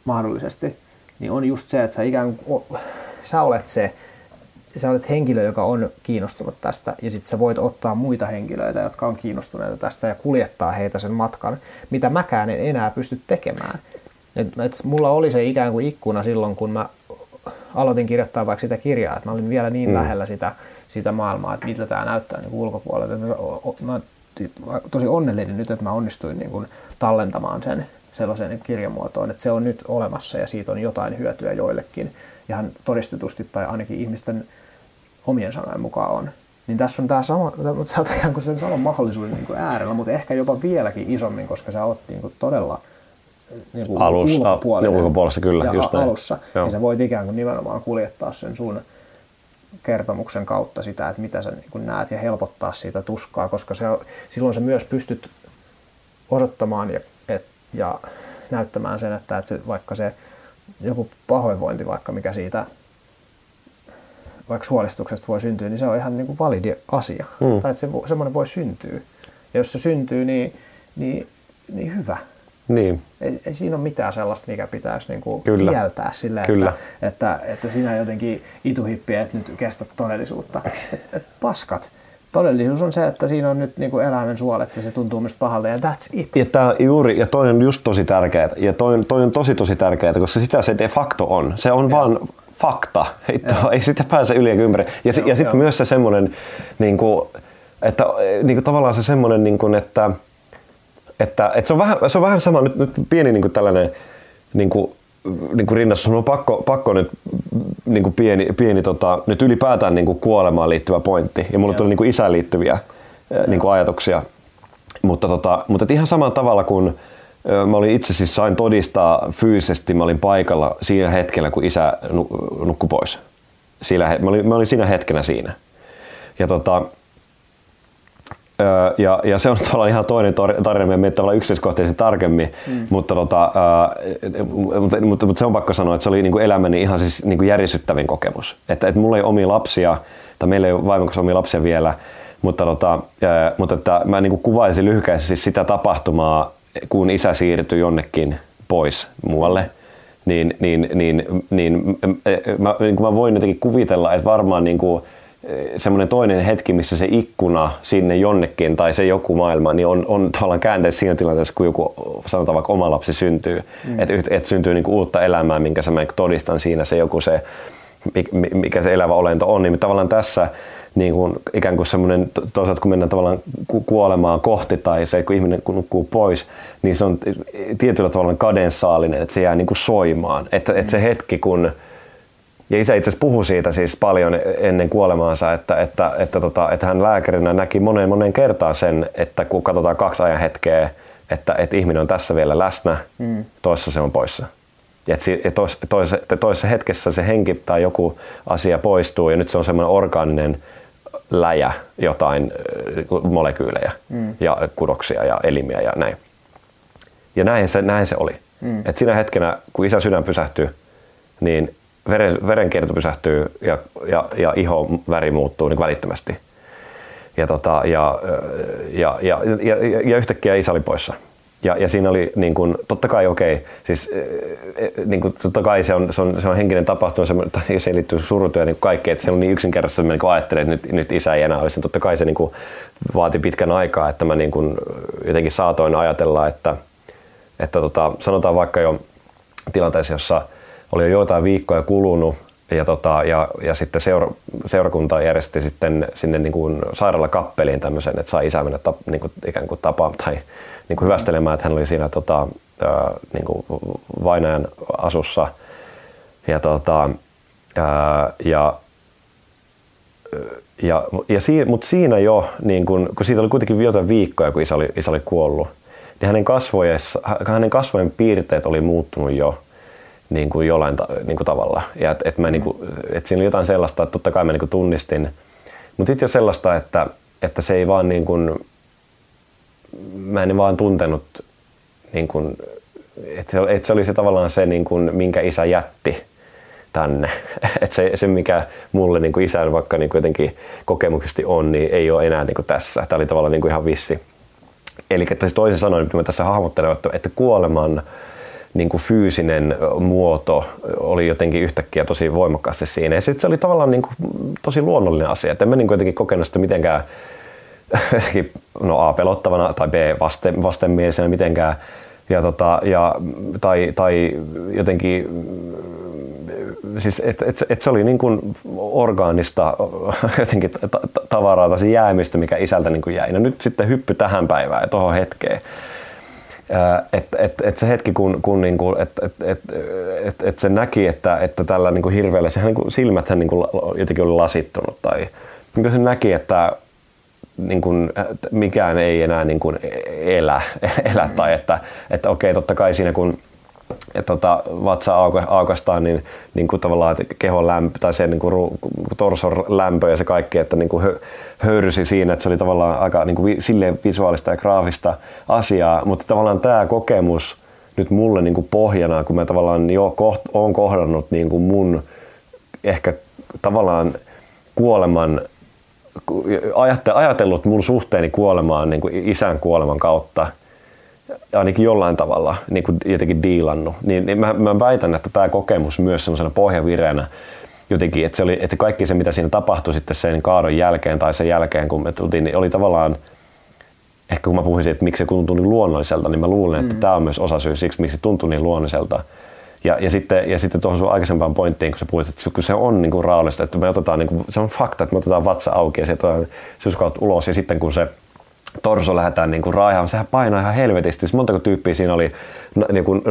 mahdollisesti, niin on just se, että sä ikään kuin, sä olet se, sä olet henkilö, joka on kiinnostunut tästä ja sitten sä voit ottaa muita henkilöitä, jotka on kiinnostuneita tästä ja kuljettaa heitä sen matkan, mitä mäkään en enää pysty tekemään. Et, et mulla oli se ikään kuin ikkuna silloin, kun mä aloitin kirjoittaa vaikka sitä kirjaa, että mä olin vielä niin mm. lähellä sitä, sitä maailmaa, että miltä tämä näyttää niin ulkopuolelta. Mä, mä tosi onnellinen nyt, että mä onnistuin niin kuin tallentamaan sen sellaiseen kirjamuotoon, että se on nyt olemassa ja siitä on jotain hyötyä joillekin ihan todistetusti tai ainakin ihmisten omien sanojen mukaan on. Niin tässä on tämä sama, sä oot ikään kuin sen saman mahdollisuuden niin kuin äärellä, mutta ehkä jopa vieläkin isommin, koska sä oot niin kuin todella niin kuin Alus, ulkopuolinen. ulkopuolessa kyllä, ja just näin. alussa. Joo. Ja sä voit ikään kuin nimenomaan kuljettaa sen sun kertomuksen kautta sitä, että mitä sä niin kuin näet ja helpottaa siitä tuskaa, koska se, silloin sä myös pystyt osoittamaan ja, et, ja näyttämään sen, että, että se, vaikka se joku pahoinvointi vaikka mikä siitä vaikka suolistuksesta voi syntyä, niin se on ihan niin kuin validi asia. Mm. Tai että se, semmoinen voi syntyä. Ja jos se syntyy, niin, niin, niin hyvä. Niin. Ei, ei siinä ole mitään sellaista, mikä pitäisi niinku Kyllä. kieltää sille, Kyllä. Että, että, että sinä jotenkin ituhippi et nyt kestä todellisuutta. Et, et paskat. Todellisuus on se, että siinä on nyt niinku eläimen suolet ja se tuntuu myös pahalta ja that's it. Ja, tää juuri, ja toi on just tosi tärkeää. Ja toi, toi on tosi tosi tärkeää, koska sitä se de facto on. Se on ja. vaan fakta. Hitto, ei sitä pääse yli ja ympäri. Ja, joo, ja sitten myös se semmoinen, niin kuin, että niin kuin tavallaan se semmoinen, niin kuin, että että, että se, on vähän, se on vähän sama, nyt, nyt pieni niin kuin tällainen niin kuin, niin kuin rinnassa, on pakko, pakko nyt niin kuin pieni, pieni tota, nyt ylipäätään niin kuin kuolemaan liittyvä pointti. Ja mulle tuli niin kuin isään liittyviä niin kuin ajatuksia. Mutta, tota, mutta ihan samalla tavalla kuin mä olin itse siis sain todistaa fyysisesti, mä olin paikalla siinä hetkellä, kun isä nukkui pois. Siinä, mä, olin, mä olin siinä hetkenä siinä. Ja tota, ja, ja se on tavallaan ihan toinen tarina, me menee tavallaan yksityiskohtaisesti tarkemmin, mm. mutta, tota, mutta, mutta, mutta, se on pakko sanoa, että se oli niin kuin elämäni ihan siis niin kuin järisyttävin kokemus. Että, että mulla ei omia lapsia, tai meillä ei ole vaimon kanssa omia lapsia vielä, mutta, tota, mutta että mä niin kuin kuvaisin lyhykäisesti siis sitä tapahtumaa, kun isä siirtyi jonnekin pois muualle, niin, niin, niin, niin mä, niin mä voin jotenkin kuvitella, että varmaan niin kuin, semmoinen toinen hetki, missä se ikkuna sinne jonnekin tai se joku maailma, niin on, on tavallaan käänteessä siinä tilanteessa, kun joku, sanotaan vaikka oma lapsi syntyy. Mm. Että et syntyy niinku uutta elämää, minkä mä todistan siinä se joku se, mikä se elävä olento on. Niin tavallaan tässä niin kuin, ikään kuin semmoinen, toisaalta kun mennään tavallaan kuolemaan kohti tai se, kun ihminen nukkuu pois, niin se on tietyllä tavalla kadensaalinen, että se jää niin kuin soimaan. Että, että se hetki, kun ja isä itse asiassa puhui siitä siis paljon ennen kuolemaansa, että, että, että, tota, että hän lääkärinä näki moneen moneen kertaan sen, että kun katsotaan kaksi ajan hetkeä, että, että ihminen on tässä vielä läsnä, mm. toisessa se on poissa. Ja tois, tois, toisessa hetkessä se henki tai joku asia poistuu ja nyt se on semmoinen orgaaninen läjä jotain molekyylejä mm. ja kudoksia ja elimiä ja näin. Ja näin se, näin se oli. Mm. Et siinä hetkenä, kun isä sydän pysähtyi, niin veren, verenkierto pysähtyy ja, ja, ja iho väri muuttuu niin välittömästi. Ja, tota, ja, ja, ja, ja, ja, yhtäkkiä isä oli poissa. Ja, ja siinä oli niin kuin, totta kai okei, okay, siis niin kuin, totta kai se on, se on, se on henkinen tapahtuma, se, se liittyy surutyö niin kaikki, että se on niin yksinkertaisesti, että mä niin ajattelin, että nyt, nyt isä ei enää olisi. Totta kai se niin kuin, vaati pitkän aikaa, että mä niin kuin, jotenkin saatoin ajatella, että, että tota, sanotaan vaikka jo tilanteessa, jossa oli jo joitain viikkoja kulunut ja, tota, ja, ja sitten seura, seurakunta järjesti sitten sinne niin kuin sairaalakappeliin tämmöisen, että sai isä mennä tap, niin kuin, ikään kuin tapaa tai niin kuin hyvästelemään, että hän oli siinä tota, niin kuin vainajan asussa. Ja, tota, ää, ja ja, ja siinä, mutta siinä jo, niin kun, kun siitä oli kuitenkin jotain viikkoja, kun isä oli, isä oli kuollut, niin hänen, hänen kasvojen piirteet oli muuttunut jo niin kuin jollain ta, niin kuin tavalla. Ja et, et mä, niin kuin, et siinä oli jotain sellaista, että totta kai mä niin kuin tunnistin, mutta sitten jo sellaista, että, että se ei vaan niin kuin, mä en vaan tuntenut, niin kuin, että, se, että se oli se tavallaan se, niin kuin, minkä isä jätti tänne. Että se, se, mikä mulle niin kuin isän vaikka niin kuin jotenkin kokemuksesti on, niin ei ole enää niin kuin tässä. Tämä oli tavallaan niin kuin ihan vissi. Eli toisin sanoen, mitä mä tässä hahmottelen, että kuoleman niin kuin fyysinen muoto oli jotenkin yhtäkkiä tosi voimakkaasti siinä. Ja sitten se oli tavallaan niin kuin tosi luonnollinen asia. Et en mä niin kuin jotenkin kokenut sitä mitenkään no A pelottavana tai B vasten, vastenmielisenä mitenkään. Ja tota, ja, tai, tai jotenkin siis et, et, et se oli niin kuin orgaanista jotenkin tavaraa tai jäämistä, mikä isältä niin kuin jäi. No nyt sitten hyppy tähän päivään ja tuohon hetkeen että et, et se hetki, kun, kun niinku, et, et, et, et, et se näki, että, että tällä niinku hirveällä, sehän niinku, silmäthän niinku jotenkin oli lasittunut tai niin se näki, että niin kuin, mikään ei enää niin kuin elä, elä tai että, että okei, totta kai siinä kun tota, vatsa aukastaan, niin, niin kuin tavallaan kehon lämpö tai se niin kuin, torson lämpö ja se kaikki, että niin kuin höyrysi siinä, että se oli tavallaan aika niin kuin, silleen visuaalista ja graafista asiaa, mutta tavallaan tämä kokemus nyt mulle niin kuin pohjana, kun mä tavallaan jo koht, olen kohdannut niin kuin mun ehkä tavallaan kuoleman ajatellut mun suhteeni kuolemaan niin kuin isän kuoleman kautta – ainakin jollain tavalla niin kuin jotenkin diilannut, niin, niin mä, mä väitän, että tämä kokemus myös semmoisena pohjavireenä jotenkin, että, se oli, että kaikki se, mitä siinä tapahtui sitten sen kaadon jälkeen tai sen jälkeen, kun me tultiin, niin oli tavallaan, ehkä kun mä puhuisin, että miksi se tuntui niin luonnolliselta, niin mä luulen, että mm. tämä on myös osa syy siksi, miksi se tuntui niin luonnolliselta. Ja, ja sitten, ja sitten tuohon sun aikaisempaan pointtiin, kun sä puhuit, että se on niin kuin raallista, että me otetaan, niin kuin, se on fakta, että me otetaan vatsa auki ja sieltä ulos ja sitten kun se torso lähdetään niin kuin raihaan, sehän painaa ihan helvetisti. Siis montako tyyppiä siinä oli niin kuin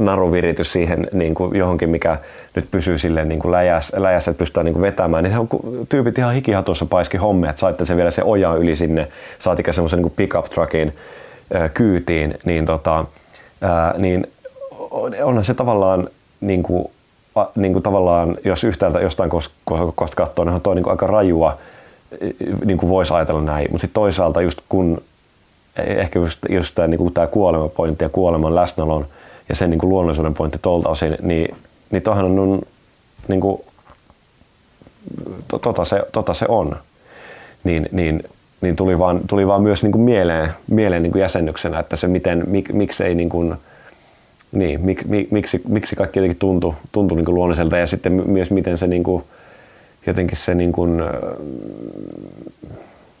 naruviritys siihen niin kuin johonkin, mikä nyt pysyy silleen niin kuin läjäs, läjässä, että pystytään niin kuin vetämään. Niin on tyypit ihan hikihatussa paiski hommia, että saitte se vielä se oja yli sinne, saatikä semmoisen niin pickup truckin kyytiin, niin, tota, niin onhan se tavallaan niin kuin, niin kuin tavallaan, jos yhtäältä jostain kosta katsoo, niin on toi niin aika rajua, niin kuin voisi ajatella näin, mutta sitten toisaalta just kun ehkä just, just tämä, niin tämä kuolemapointti ja kuoleman läsnäolon ja sen niin kuin luonnollisuuden pointti tuolta osin, niin, niin toihan on niin kuin, to, tota, se, tota se on. Niin, niin, niin tuli, vaan, tuli vaan myös niin kuin mieleen, mieleen niin kuin jäsennyksenä, että se miten, mik, miksei niin kuin, niin, mik, mik, miksi, miksi kaikki jotenkin tuntui, tuntui niin luonnolliselta ja sitten myös miten se niin kuin, jotenkin se niin kuin,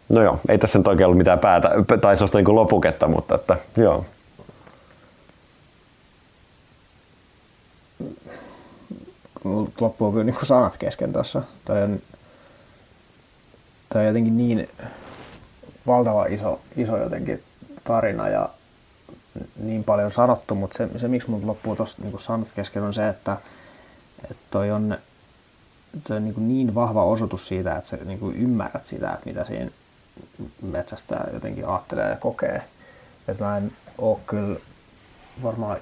no joo, ei tässä nyt oikein ollut mitään päätä tai sellaista niin kuin lopuketta, mutta että joo. loppuu kyllä niin sanat kesken tuossa. Toi on, on jotenkin niin valtava iso, iso jotenkin tarina ja niin paljon sanottu, mutta se, se miksi mun loppuu tuosta niin sanat kesken on se, että, että toi on, toi on niin, niin vahva osoitus siitä, että sä niin kuin ymmärrät sitä, että mitä siinä metsästä jotenkin ajattelee ja kokee. Että mä en oo kyllä varmaan,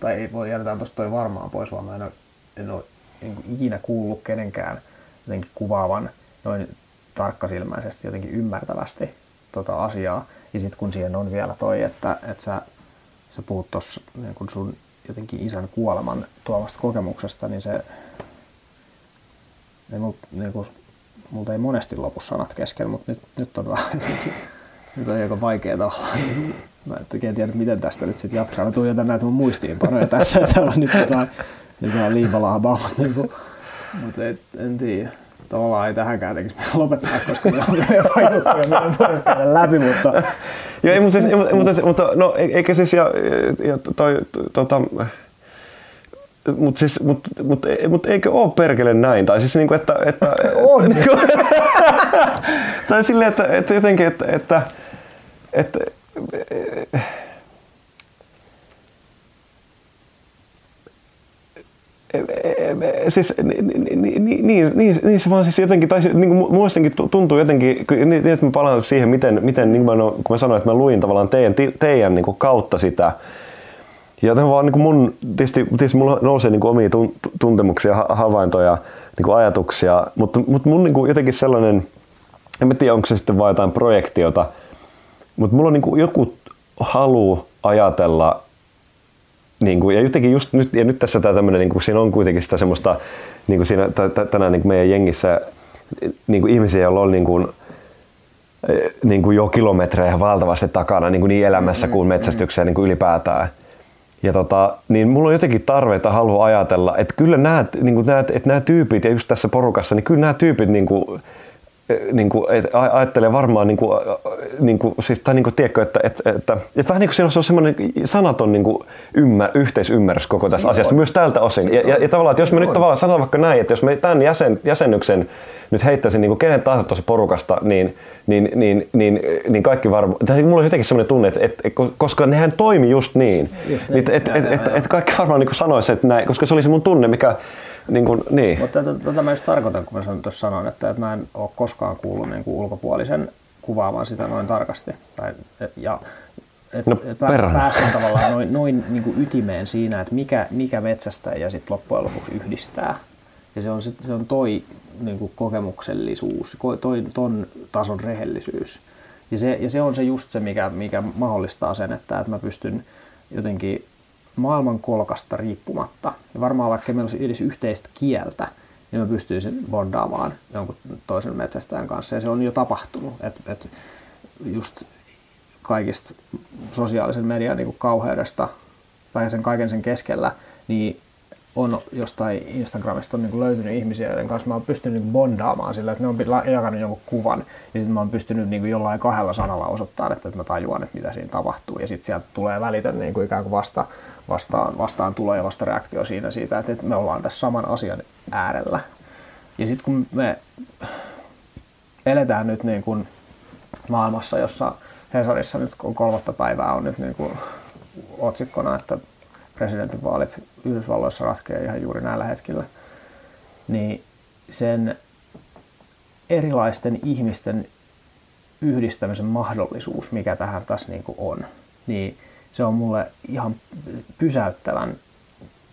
tai ei voi jätetään tuosta toi varmaan pois, vaan mä en ole, en ole niin kuin ikinä kuullut kenenkään jotenkin kuvaavan noin tarkkasilmäisesti, jotenkin ymmärtävästi tota asiaa. Ja sitten kun siihen on vielä toi, että, että sä, sä puhut tuossa niin sun jotenkin isän kuoleman tuomasta kokemuksesta, niin se niin niin kun, multa ei monesti lopu sanat kesken, mutta nyt, nyt on vähän nyt on aika vaikea tavallaan. Mä en tiedä, miten tästä nyt sitten jatkaa. Mä tuijotan näitä mun muistiinpanoja tässä ja täällä on nyt jotain jotain liipalahbaa, mutta niinku, mut et, en tiedä. Tavallaan ei tähänkään tekisi lopettaa, koska meillä on jotain juttuja, mitä voisi käydä läpi, mutta... Joo, ei, mutta, siis, mutta, mutta, no, e- eikä siis, ja, ja toi, tota, mutta siis, mut, mut, mut eikö ole perkele näin? Tai siis niinku, että... että on! Niinku, tai silleen, että, että jotenkin, että, että, että siis niin, niin, niin, niin se vaan siis jotenkin, tai niin kuin muistenkin tuntuu jotenkin, niin, että mä palaan siihen, miten, miten niin kuin mä, kun mä sanoin, että mä luin tavallaan teidän, teidän niin kuin kautta sitä, ja tämä vaan niin kuin mun, tietysti, tietysti mulla nousee niin kuin omia tuntemuksia, havaintoja, niin kuin ajatuksia, mutta, mutta mun niin kuin jotenkin sellainen, en mä tiedä onko se sitten vain jotain projektiota, mutta mulla on niin kuin joku halu ajatella niin kuin, ja jotenkin just nyt, ja nyt tässä tämä tämmöinen, niin kuin, siinä on kuitenkin sitä semmoista, niin kuin siinä tänään niin kuin meidän jengissä niin kuin ihmisiä, joilla on niin kuin, niin kuin jo kilometrejä valtavasti takana niin, kuin niin elämässä kuin metsästyksessä niin kuin ylipäätään. Ja tota, niin mulla on jotenkin tarve, että haluan ajatella, että kyllä nämä, niin nämä, että nämä tyypit, ja just tässä porukassa, niin kyllä nämä tyypit niin kuin, niin kuin, et, ajattelee varmaan, niin kuin, niin kuin, siis, tai niin kuin, tiedätkö, että, että, että, että vähän niin kuin siinä on semmoinen sanaton niin kuin ymmär, yhteisymmärrys koko tässä asiasta, myös tältä osin. Ja, ja, ja, tavallaan, että jos mä nyt tavallaan sanon vaikka näin, että jos mä tämän jäsen, jäsennyksen nyt heittäisin niin kuin kenen tahansa tuossa porukasta, niin, niin, niin, niin, niin kaikki varmaan, tai mulla on jotenkin semmoinen tunne, että, että koska nehän toimi just niin, just niin. että, että, että, että, että kaikki varmaan niin sanoisi, että näin, koska se oli se mun tunne, mikä, niin kuin, niin. Mutta tätä, tätä mä just tarkoitan, kun mä tuossa sanoin, että, että mä en ole koskaan kuullut niin kuin ulkopuolisen kuvaamaan sitä noin tarkasti. Tai, ja et, no, et pääsen tavallaan noin, noin niin kuin ytimeen siinä, että mikä, mikä metsästä ja sitten loppujen lopuksi yhdistää. Ja se on, sit, se on toi niin kuin kokemuksellisuus, toi, ton tason rehellisyys. Ja se, ja se on se just se, mikä, mikä mahdollistaa sen, että, että mä pystyn jotenkin maailman kolkasta riippumatta, ja varmaan vaikka meillä olisi edes yhteistä kieltä, niin mä pystyisin bondaamaan jonkun toisen metsästäjän kanssa. Ja se on jo tapahtunut. Et, et just kaikista sosiaalisen median niin kauheudesta tai sen kaiken sen keskellä, niin on jostain Instagramista on niin löytynyt ihmisiä, joiden kanssa mä oon pystynyt niin bondaamaan sillä, että ne on jakanut jonkun kuvan, ja sitten mä oon pystynyt niin jollain kahdella sanalla osoittamaan, että, että mä tajuan, että mitä siinä tapahtuu, ja sitten sieltä tulee välitön niin kuin ikään kuin vasta, vastaan, vastaan tulo ja vasta reaktio siinä siitä, että, että me ollaan tässä saman asian äärellä. Ja sitten kun me eletään nyt niin kuin maailmassa, jossa Hesarissa nyt kun kolmatta päivää on nyt niin kuin otsikkona, että presidentinvaalit Yhdysvalloissa ratkeaa ihan juuri näillä hetkillä, niin sen erilaisten ihmisten yhdistämisen mahdollisuus, mikä tähän tässä niin on, niin se on mulle ihan pysäyttävän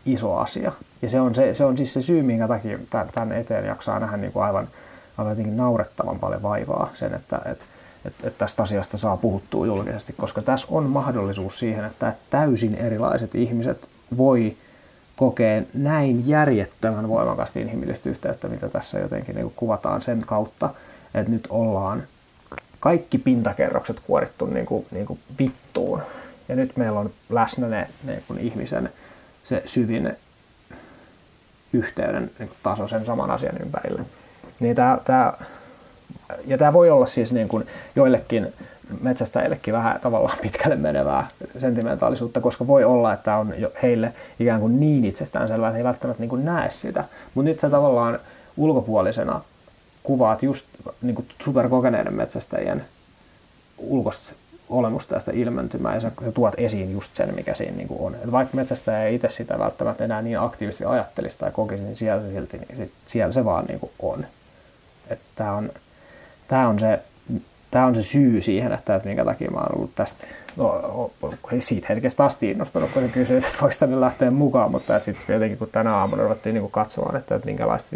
iso asia. Ja se on, se, se on siis se syy, minkä takia tämän eteen jaksaa nähdä niin kuin aivan, aivan jotenkin naurettavan paljon vaivaa sen, että, että että, että tästä asiasta saa puhuttua julkisesti, koska tässä on mahdollisuus siihen, että täysin erilaiset ihmiset voi kokea näin järjettömän voimakasta inhimillistä yhteyttä, mitä tässä jotenkin niin kuvataan sen kautta, että nyt ollaan kaikki pintakerrokset kuorittu niin kuin, niin kuin vittuun. Ja nyt meillä on läsnä ne niin kuin ihmisen se syvin yhteyden niin taso sen saman asian ympärille. Niin tää, tää, ja tämä voi olla siis niin kuin joillekin metsästäjillekin vähän tavallaan pitkälle menevää sentimentaalisuutta, koska voi olla, että on heille ikään kuin niin itsestäänselvää, että he välttämättä niin kuin näe sitä. Mutta nyt sä tavallaan ulkopuolisena kuvaat just niin kuin superkokeneiden metsästäjien ulkoista olemusta ja sitä ilmentymää ja sä, sä tuot esiin just sen, mikä siinä niin kuin on. Et vaikka metsästäjä ei itse sitä välttämättä enää niin aktiivisesti ajattelisi tai kokisi, niin siellä se, silti, niin siellä se vaan niin kuin on. Tämä on, tää on se tämä on se syy siihen, että, että minkä takia mä oon ollut tästä no, siitä hetkestä asti innostunut, kun kysyy, että voiko tänne lähteä mukaan, mutta sitten jotenkin kun tänä aamuna ruvettiin niin katsomaan, että, että minkälaista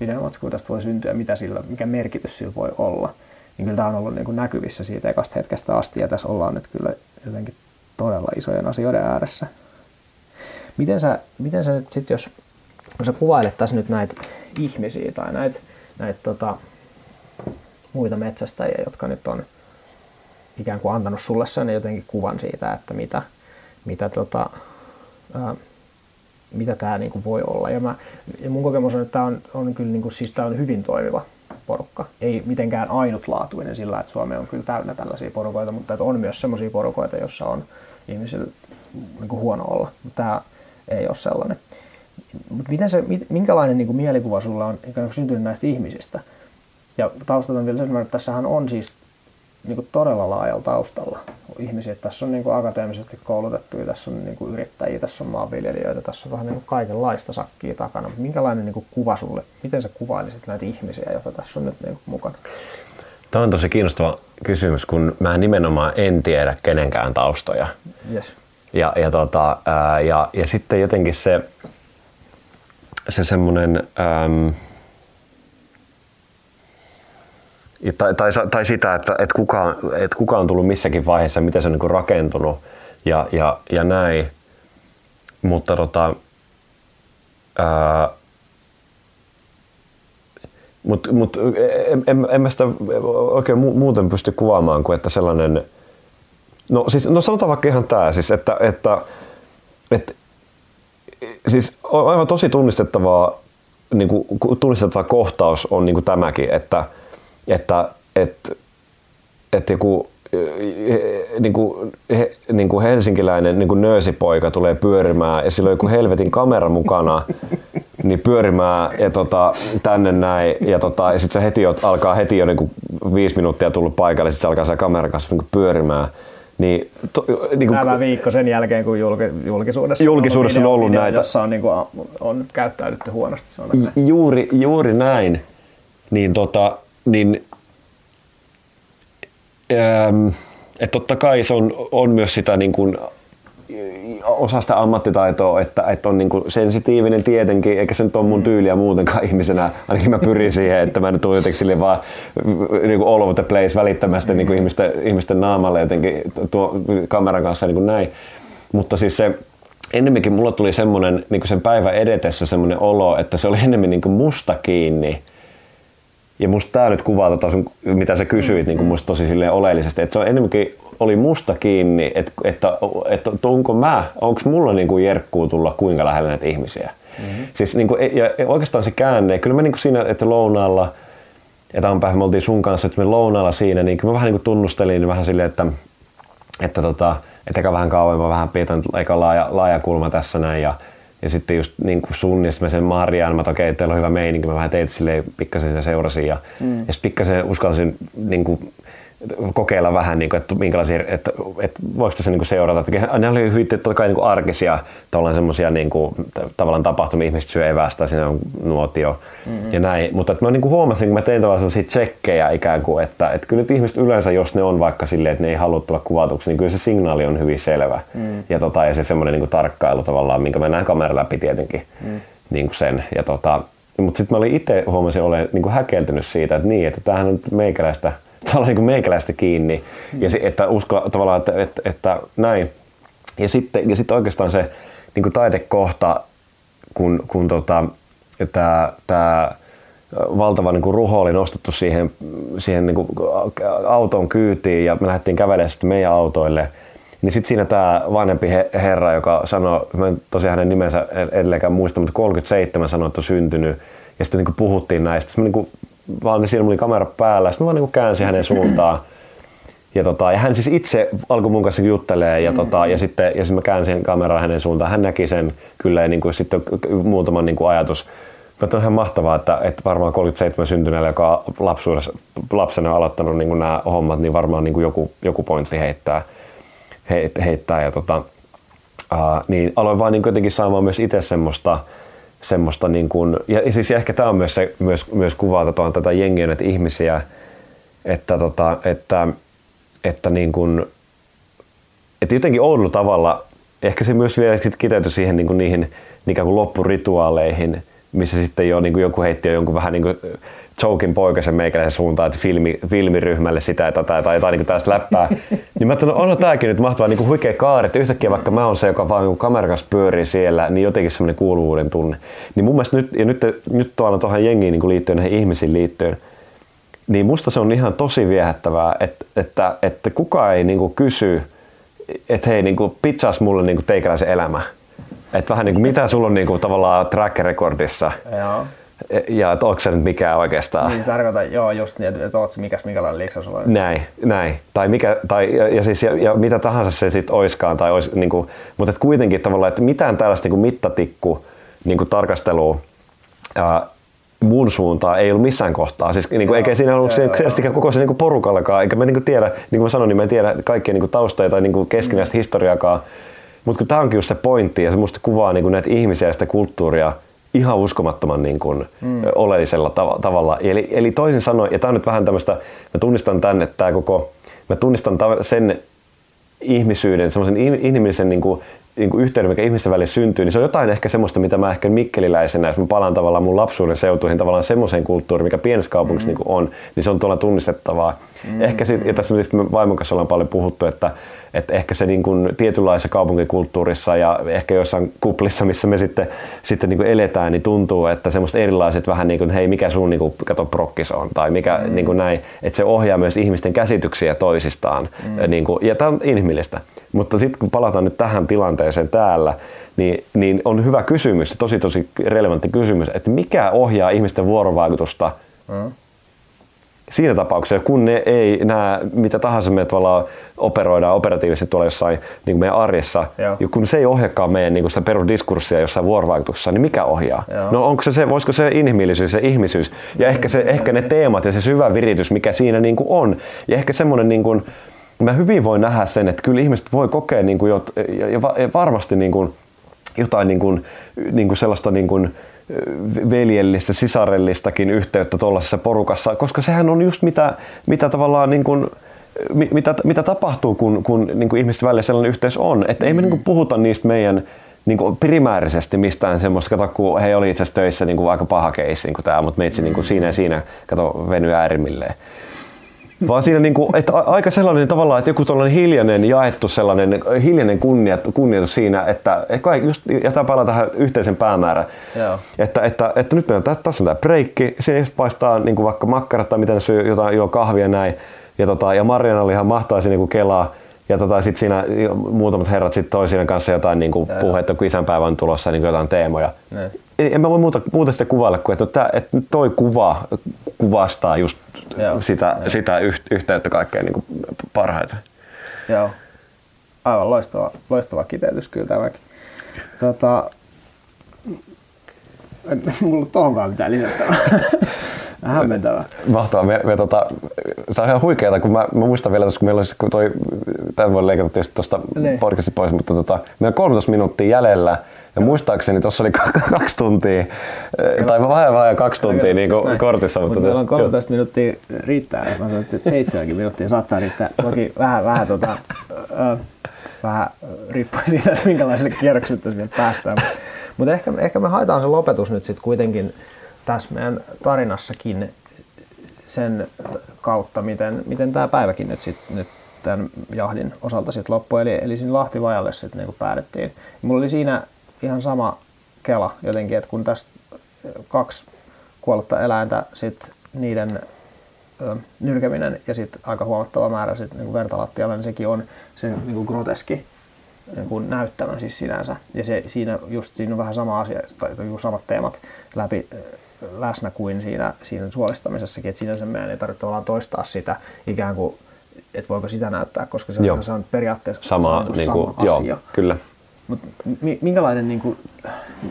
videomatskua tästä voi syntyä mitä sillä, mikä merkitys sillä voi olla, niin kyllä tämä on ollut niin kuin näkyvissä siitä ekasta hetkestä asti ja tässä ollaan nyt kyllä jotenkin todella isojen asioiden ääressä. Miten sä, miten sä nyt sitten, jos, jos sä kuvailet tässä nyt näitä ihmisiä tai näitä, näitä tota, muita metsästäjiä, jotka nyt on ikään kuin antanut sulle sen jotenkin kuvan siitä, että mitä, mitä, tota, ää, mitä tämä niin voi olla. Ja, mä, ja mun kokemus on, että tämä on, on, kyllä niin kuin, siis tää on hyvin toimiva porukka. Ei mitenkään ainutlaatuinen sillä, että Suomi on kyllä täynnä tällaisia porukoita, mutta että on myös sellaisia porukoita, joissa on ihmisillä niin kuin huono olla. Mutta tämä ei ole sellainen. Mutta miten se, minkälainen niin kuin mielikuva sulla on kuin syntynyt näistä ihmisistä? Ja taustalta vielä sen että tässähän on siis niin kuin todella laajalla taustalla ihmisiä. Tässä on niin kuin akateemisesti koulutettuja, tässä on niin kuin yrittäjiä, tässä on maanviljelijöitä, tässä on vähän niin kuin kaikenlaista sakkia takana. Minkälainen niin kuin kuva sulle, miten sä kuvailisit näitä ihmisiä, joita tässä on nyt niin kuin mukana? Tämä on tosi kiinnostava kysymys, kun mä nimenomaan en tiedä kenenkään taustoja. Yes. Ja, ja, tota, ää, ja, ja sitten jotenkin se, se semmoinen... Ähm, tai, tai, tai sitä, että, että, kuka, että kuka on tullut missäkin vaiheessa, miten se on niin rakentunut ja, ja, ja näin. Mutta tota, ää, mut, mut, en, en, en mä sitä oikein muuten pysty kuvaamaan kuin että sellainen, no, siis, no sanotaan vaikka ihan tämä, siis, että, että, että siis on aivan tosi tunnistettavaa, niin kuin, tunnistettava kohtaus on niin kuin tämäkin, että, että et, et joku niin kuin, he, niin kuin helsinkiläinen niin kuin nöösipoika tulee pyörimään ja sillä on joku helvetin kamera mukana, niin pyörimään ja tota, tänne näin ja, tota, ja sitten se heti alkaa heti jo niin kuin viisi minuuttia tullut paikalle, sitten se alkaa se kamera kanssa niin kuin pyörimään. Niin, to, niin kuin, Tämä viikko sen jälkeen, kun julki, julkisuudessa, julkisuudessa on ollut, video, on ollut näitä. Jossa on, niin kuin, on käyttäydytty huonosti. Juuri, juuri näin. Niin, tota, niin Ähm, että totta kai se on, on myös sitä niin kuin, osa sitä ammattitaitoa, että, että on niin kuin sensitiivinen tietenkin, eikä se nyt ole mun mm. tyyliä muutenkaan ihmisenä. Ainakin mä pyrin siihen, että mä nyt jotenkin sille vaan niin kuin all over the place välittömästi niin kuin ihmisten, ihmisten naamalle jotenkin tuo kameran kanssa niin kuin näin. Mutta siis se, ennemminkin mulla tuli semmoinen niin sen päivän edetessä semmoinen olo, että se oli enemmän niin kuin musta kiinni ja musta tämä nyt kuvaa tota sun, mitä sä kysyit niin musta tosi silleen oleellisesti, että se on enemmänkin oli musta kiinni, että, että, että, että onko mä, onko mulla niin kuin jerkkuu tulla kuinka lähellä näitä ihmisiä. Mm-hmm. Siis niin kuin, ja oikeastaan se käänne, kyllä mä niin kuin siinä, että lounaalla, ja tämän päivän me oltiin sun kanssa, että me lounaalla siinä, niin kyllä mä vähän niin kuin tunnustelin vähän silleen, että, että, tota, että vähän kauemmin, vähän pidetään aika laaja, laaja kulma tässä näin, ja ja sitten just niin kuin sun ja sitten sen Marian, mä okei, okay, teillä on hyvä meininki, mä vähän teitä silleen pikkasen sitä seurasin ja, mm. ja sitten pikkasen uskalsin niin kuin, kokeilla vähän, niin kuin, että, minkälaisia, että, että voiko tässä niin seurata. Että ne oli hyvin totta kai niin arkisia semmoisia niin kuin, tavallaan tapahtumia, ihmiset syö evästä, siinä on nuotio mm-hmm. ja näin. Mutta että mä niin kuin huomasin, kun mä tein tavallaan sellaisia tsekkejä ikään kuin, että, että kyllä nyt ihmiset yleensä, jos ne on vaikka silleen, että ne ei halua tulla kuvatuksi, niin kyllä se signaali on hyvin selvä. Mm. Ja, tota, ja se semmoinen niin tarkkailu tavallaan, minkä mä näen kameran läpi tietenkin mm. niin kuin sen. Ja tota, mutta sitten mä olin itse huomasin olen niin kuin häkeltynyt siitä, että niin, että tämähän on meikäläistä tavallaan niin kuin meikäläistä kiinni. Mm. Ja se, että usko tavallaan, että, että, että näin. Ja sitten, ja sitten oikeastaan se niin kuin taitekohta, kun, kun tota, tämä, tämä valtava niin kuin ruho oli nostettu siihen, siihen niin kuin auton kyytiin ja me lähdettiin kävelemään sitten meidän autoille. Niin sitten siinä tämä vanhempi herra, joka sanoi, mä en tosiaan hänen nimensä edelleenkään muista, mutta 37 sanoi, että on syntynyt. Ja sitten niin puhuttiin näistä. Sitten niin kuin, vaan siinä oli kamera päällä. Sitten mä vaan niin käänsin hänen suuntaan. Ja, tota, ja hän siis itse alkoi mun kanssa juttelee ja, tota, ja sitten ja sitten mä käänsin kameraa hänen suuntaan. Hän näki sen kyllä ja niin kuin sitten muutaman niin kuin ajatus. Mutta on ihan mahtavaa, että, että varmaan 37 syntyneellä, joka lapsuudessa, lapsena on aloittanut niin kuin nämä hommat, niin varmaan niin kuin joku, joku pointti heittää. heittää ja tota, uh, niin aloin vaan niin jotenkin saamaan myös itse semmoista, semmoista niin kuin, ja siis ehkä tämä on myös, se, myös, myös kuvaa tätä, tätä jengiä, näitä ihmisiä, että, tota, että että, niin kuin, että jotenkin oudolla tavalla, ehkä se myös vielä kiteytyi siihen niin kuin niihin ikään kuin loppurituaaleihin, missä sitten jo niin kuin joku heitti jo jonkun vähän niin kuin jokin poikasen meikäläisen suuntaan, että filmi, filmiryhmälle sitä tai, tai, tai jotain niin tästä läppää. niin mä ajattelin, on tämäkin nyt mahtavaa niin kuin huikea kaari, että yhtäkkiä vaikka mä oon se, joka vaan niin kamerakas pyörii siellä, niin jotenkin semmoinen kuuluvuuden tunne. Niin mun mielestä nyt, ja nyt, nyt tuolla tuohon jengiin niin liittyen, näihin ihmisiin liittyen, niin musta se on ihan tosi viehättävää, että, että, että kukaan ei niinku kysy, että hei, niinku, pitchas mulle niinku teikäläisen elämä. Että vähän niinku, mitä sulla on niinku, tavallaan track recordissa. Joo. Ja että onko se nyt mikään oikeastaan. Niin tarkoitan, joo, just niin, että, että oot mikäs minkälainen liiksa sulla on. Näin, näin. Tai, mikä, tai ja, ja, siis, ja, ja, mitä tahansa se sitten oiskaan. Tai ois, niinku, mutta et kuitenkin tavallaan, että mitään tällaista niinku mittatikku niinku tarkastelua ää, mun suuntaan ei ollut missään kohtaa. Siis, niin kuin, eikä siinä ollut se, koko se niin kuin porukallakaan, eikä mä niin kuin tiedä, niin kuin mä sanoin, niin mä en tiedä kaikkia niin kuin taustoja tai niin kuin keskinäistä mm. historiaakaan. Mutta kun tämä onkin just se pointti ja se musta kuvaa niin kuin näitä ihmisiä ja sitä kulttuuria ihan uskomattoman niin kuin, mm. oleellisella tav- tavalla. Eli, eli toisin sanoen, ja tämä on nyt vähän tämmöistä, mä tunnistan tänne, että tämä koko, mä tunnistan sen ihmisyyden, semmoisen inhimillisen niin kuin, niin kuin yhteyden, mikä ihmisten välillä syntyy, niin se on jotain ehkä semmoista, mitä mä ehkä mikkeliläisenä, jos mä palaan tavallaan mun lapsuuden seutuihin tavallaan semmoiseen kulttuuriin, mikä pienessä kaupungissa mm. niin on, niin se on tuolla tunnistettavaa. Mm. Ehkä sit, ja tässä me vaimon kanssa ollaan paljon puhuttu, että, että ehkä se niin kuin tietynlaisessa kaupunkikulttuurissa ja ehkä jossain kuplissa, missä me sitten, sitten niin kuin eletään, niin tuntuu, että semmoista erilaiset vähän niin kuin, hei mikä sun niin kuin, kato prokkis on tai mikä mm. niin kuin näin, että se ohjaa myös ihmisten käsityksiä toisistaan. Mm. Niin kuin, ja tämä on inhimillistä. Mutta sitten kun palataan nyt tähän tilanteeseen täällä, niin, niin on hyvä kysymys, tosi tosi relevantti kysymys, että mikä ohjaa ihmisten vuorovaikutusta mm siinä tapauksessa, kun ne ei näe mitä tahansa me tuolla operoidaan operatiivisesti tuolla jossain niin meidän arjessa, Joo. ja kun se ei ohjaakaan meidän niin sitä perusdiskurssia jossain vuorovaikutuksessa, niin mikä ohjaa? Joo. No onko se, se, voisiko se inhimillisyys, se ihmisyys ja ehkä, se, ehkä ne teemat ja se syvä viritys, mikä siinä niin kuin on. Ja ehkä semmoinen, niin kuin, mä hyvin voin nähdä sen, että kyllä ihmiset voi kokea niin kuin, ja, ja varmasti niin kuin, jotain niin kuin, niin kuin sellaista niin kuin, veljellistä, sisarellistakin yhteyttä tuollaisessa porukassa, koska sehän on just mitä, mitä tavallaan niin kuin, mitä, mitä tapahtuu, kun, kun niin kuin ihmisten välillä sellainen yhteys on. Että ei me mm. niin kuin puhuta niistä meidän niin kuin primäärisesti mistään semmoista, kato kun he oli itse asiassa töissä niin kuin aika paha keissi niin tämä, mutta meitsi niin kuin siinä ja siinä, kato veny äärimmilleen. Vaan siinä niin kuin, että aika sellainen tavallaan, että joku tällainen hiljainen jaettu sellainen hiljainen kunnioitus, kunnioitus siinä, että just jätetään palaa tähän yhteisen päämäärään. Että, että, että, nyt meillä on, tässä on tämä breikki, siinä paistaa niin kuin vaikka makkarat tai miten syy jotain, juo kahvia näin. Ja, tota, ja Mariana oli ihan mahtavaa siinä kun kelaa. Ja tota, sitten siinä muutamat herrat sit toisien kanssa jotain niin kuin puhetta, kun isänpäivä on tulossa niin kuin jotain teemoja. Ne. En mä voi muuta, muuta sitä kuvailla kuin, että, tää, että toi kuva kuvastaa just Joo. sitä, sitä yhteyttä kaikkein niin kuin parhaiten. Joo. Aivan loistava, loistava kiteytys kyllä tämäkin. Tota, mulla on tohonkaan mitään lisättävää. Hämmentävää. Mahtavaa. Me, me, tota, se on ihan huikeaa, kun mä, mä muistan vielä, kun meillä olisi, kun toi, tämän voi leikata tietysti tuosta niin. podcastin pois, mutta tota, meillä on 13 minuuttia jäljellä, ja muistaakseni tuossa oli kaksi tuntia, Kyllä. tai vähän vähän kaksi tuntia niin kuin kortissa. Mutta, meillä on 13 jo. minuuttia riittää, mä sanoin, että 7 minuuttia saattaa riittää. Toki vähän, vähän, tota, äh, vähän riippuen siitä, että minkälaiselle kierrokselle tässä vielä päästään. Mutta ehkä, ehkä me haetaan se lopetus nyt sitten kuitenkin tässä meidän tarinassakin sen kautta, miten, miten tämä päiväkin nyt, sit, nyt tämän jahdin osalta sitten loppui. Eli, eli siinä Lahtivajalle sitten niin päädyttiin. Ja mulla oli siinä ihan sama kela jotenkin, että kun tästä kaksi kuollutta eläintä sit niiden ö, nylkeminen ja sitten aika huomattava määrä sit, niin vertalattialla, niin sekin on se niin kuin groteski niin kuin näyttämä siis sinänsä. Ja se, siinä, just, siinä on vähän sama asia, tai samat teemat läpi läsnä kuin siinä, siinä suolistamisessakin, että sinänsä meidän ei tarvitse toistaa sitä ikään kuin, että voiko sitä näyttää, koska se, on, se on periaatteessa sama, se on niin kuin, sama joo, asia. kyllä. Mut minkälainen, niin kuin,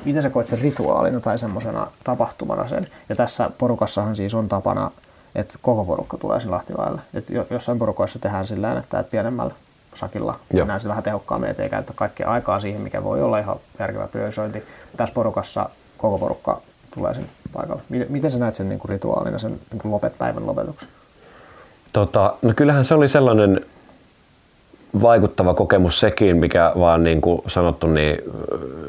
miten sä koet sen rituaalina tai semmoisena tapahtumana sen? Ja tässä porukassahan siis on tapana, että koko porukka tulee sinne Lahtilaille. Et jossain porukoissa tehdään sillä että, että pienemmällä sakilla mennään vähän tehokkaammin, ettei käytä kaikkea aikaa siihen, mikä voi olla ihan järkevä priorisointi. Tässä porukassa koko porukka tulee sen paikalle. Miten sä näet sen niin kuin rituaalina, sen niin kuin lopet, päivän lopetuksen? Tota, no kyllähän se oli sellainen vaikuttava kokemus sekin, mikä vaan niin kuin sanottu, niin